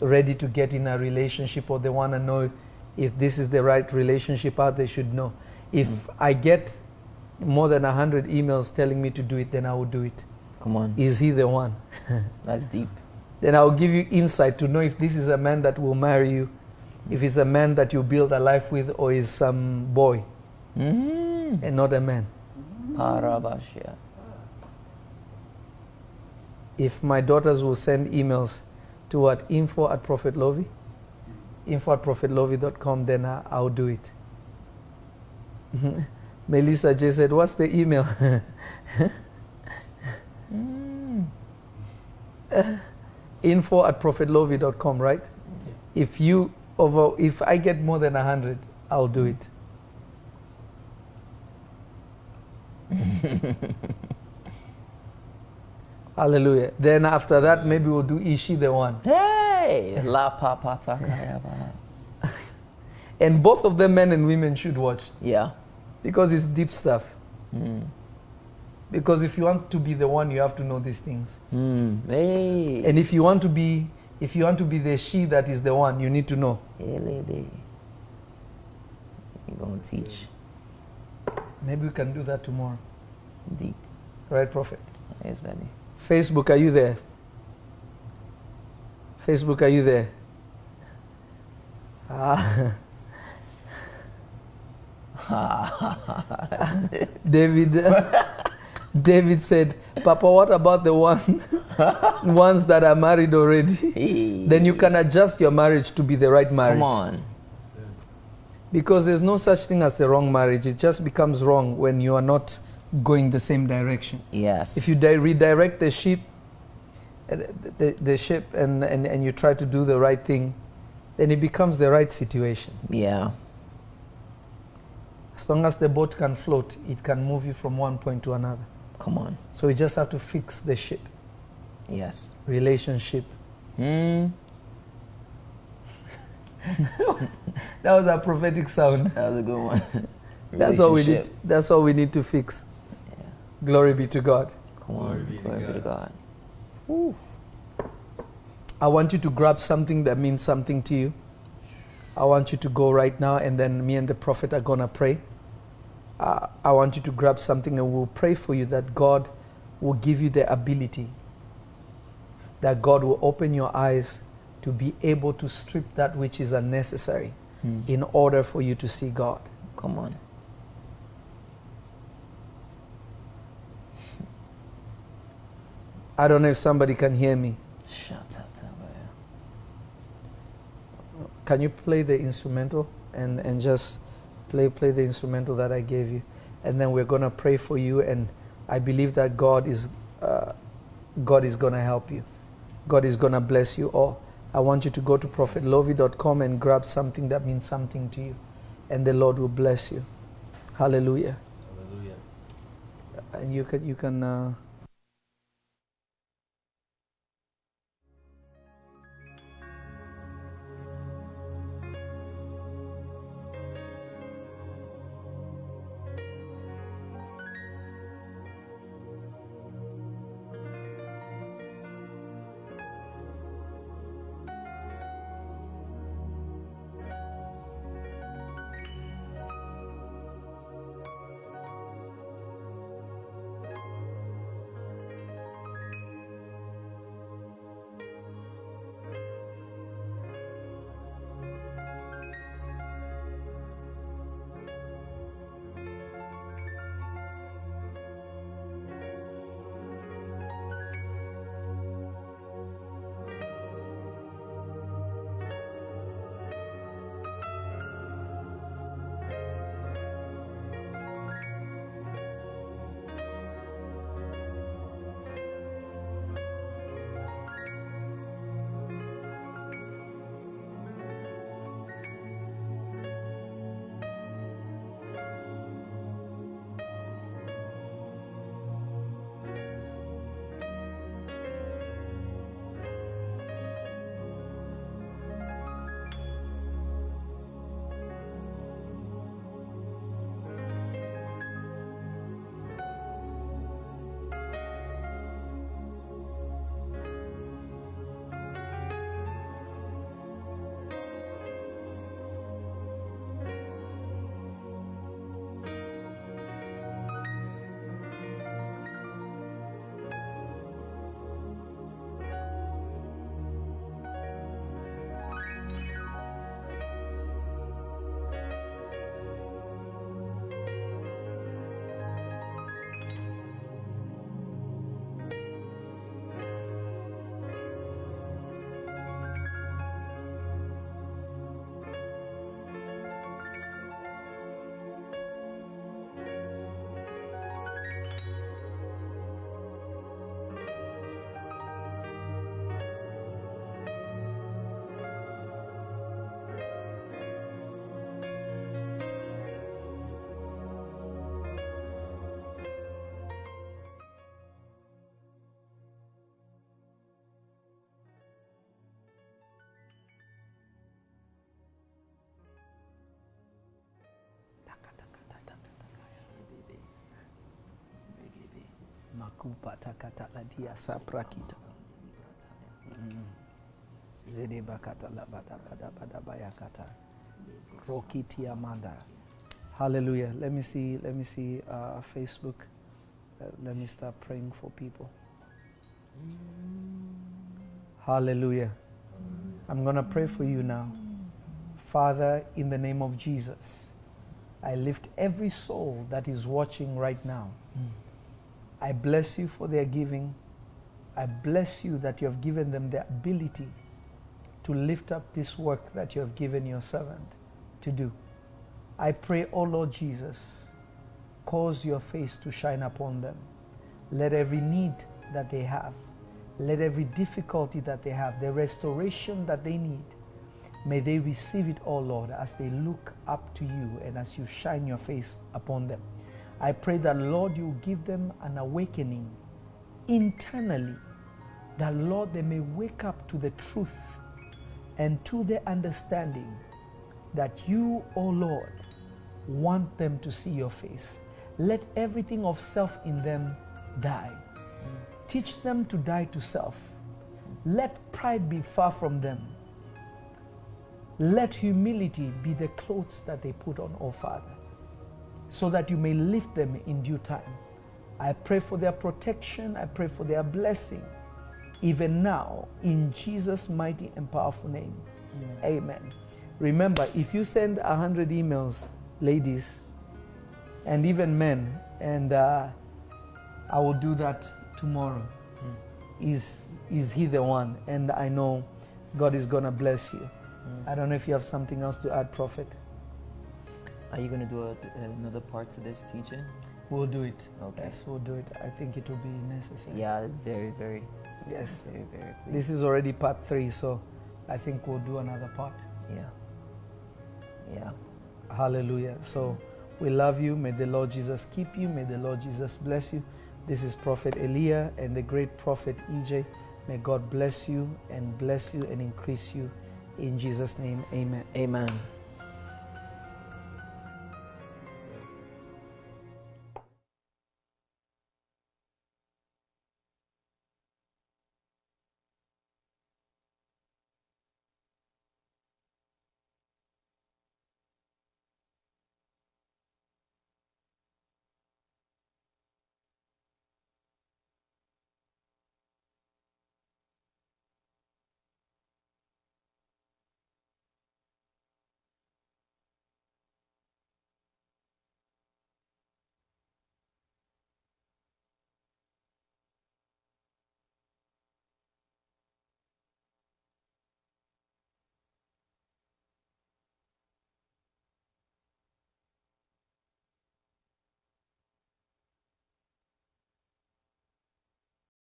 ready to get in a relationship or they want to know if this is the right relationship out they should know if i get more than 100 emails telling me to do it then i will do it Come on. is he the one That's deep. then i'll give you insight to know if this is a man that will marry you if it's a man that you build a life with or is some boy Mm. and not a man Parabashia. if my daughters will send emails to what info at prophet Lovy info at prophetlovy.com then I, i'll do it. Melissa j said what's the email? Info at prophetlovy.com right? If you over if i get more than 100 i'll do it hallelujah then after that maybe we'll do ishi the one Hey, la papata kayaba. and both of them men and women should watch Yeah. because it's deep stuff Mm. because if you want to be the one you have to know these things Mm. Hey. and if you want to be if you want to be the she that is the one you need to know Hey, lady. You're gonna teach maybe we can do that tomorrow deep. right prophet Yes, daddy. Facebook are you there? Facebook are you there? Ah. david. David said papa what about the one ones that are married already? Then you can adjust your marriage to be the right marriage. Come on. because there's no such thing as the wrong marriage. It just becomes wrong when you are not going the same direction. Yes. If you di- redirect the ship, uh, the, the, the ship, and, and, and you try to do the right thing, then it becomes the right situation. yeah. As long as the boat can float, it can move you from one point to another. Come on. So we just have to fix the ship, Yes. relationship. Hmm. That was a prophetic sound. That was a good one. That's all we need. That's all we need to fix. Yeah. Glory be to God. Come on. Glory be to Glory be to God. God. I want you to grab something that means something to you. I want you to go right now, and then me and the prophet are gonna pray. Uh, I want you to grab something, and we'll pray for you that God will give you the ability, that God will open your eyes to be able to strip that which is unnecessary Hmm. in order for you to see God. Come on. I don't know if somebody can hear me. Shut up. Can you play the instrumental and, and just play play the instrumental that I gave you, and then we're gonna pray for you, and I believe that God is uh, God is gonna help you. God is gonna bless you all. I want you to go to prophetlovy.com and grab something that means something to you, and the Lord will bless you. Hallelujah. Hallelujah. And you can you can. Uh, Bayakata. Rokiti amanda. Hallelujah. Let me see. Let me see uh, Facebook. Uh, let me start praying for people. Hallelujah. I'm going to pray for you now. Father, in the name of Jesus, I lift every soul that is watching right now. I bless you for their giving. I bless you that you have given them the ability to lift up this work that you have given your servant to do. I pray, oh Lord Jesus, cause your face to shine upon them. Let every need that they have, let every difficulty that they have, the restoration that they need, may they receive it all, Lord, as they look up to you and as you shine your face upon them. I pray that, Lord, you give them an awakening internally, that, Lord, they may wake up to the truth and to the understanding that you, O oh Lord, want them to see your face. Let everything of self in them die. Mm. Teach them to die to self. Let pride be far from them. Let humility be the clothes that they put on, O oh Father, so that you may lift them in due time. I pray for their protection. I pray for their blessing, even now, in Jesus' mighty and powerful name. Amen. Amen. Remember, if you send 100 emails, ladies, and even men, and uh, I will do that tomorrow. Mm. Is is he the one? And I know God is gonna bless you. Mm. I don't know if you have something else to add, Prophet. Are you gonna do a, another part to this teaching? We'll do it. Okay. Yes, we'll do it. I think it will be necessary. Yeah, very, very. Yes. Very, very. Pleased. This is already part three, so I think we'll do another part. Yeah. Yeah. Hallelujah. So we love you. May the Lord Jesus keep you. May the Lord Jesus bless you. This is Prophet Elia and the great prophet EJ. May God bless you and bless you and increase you. In Jesus' name, amen. Amen.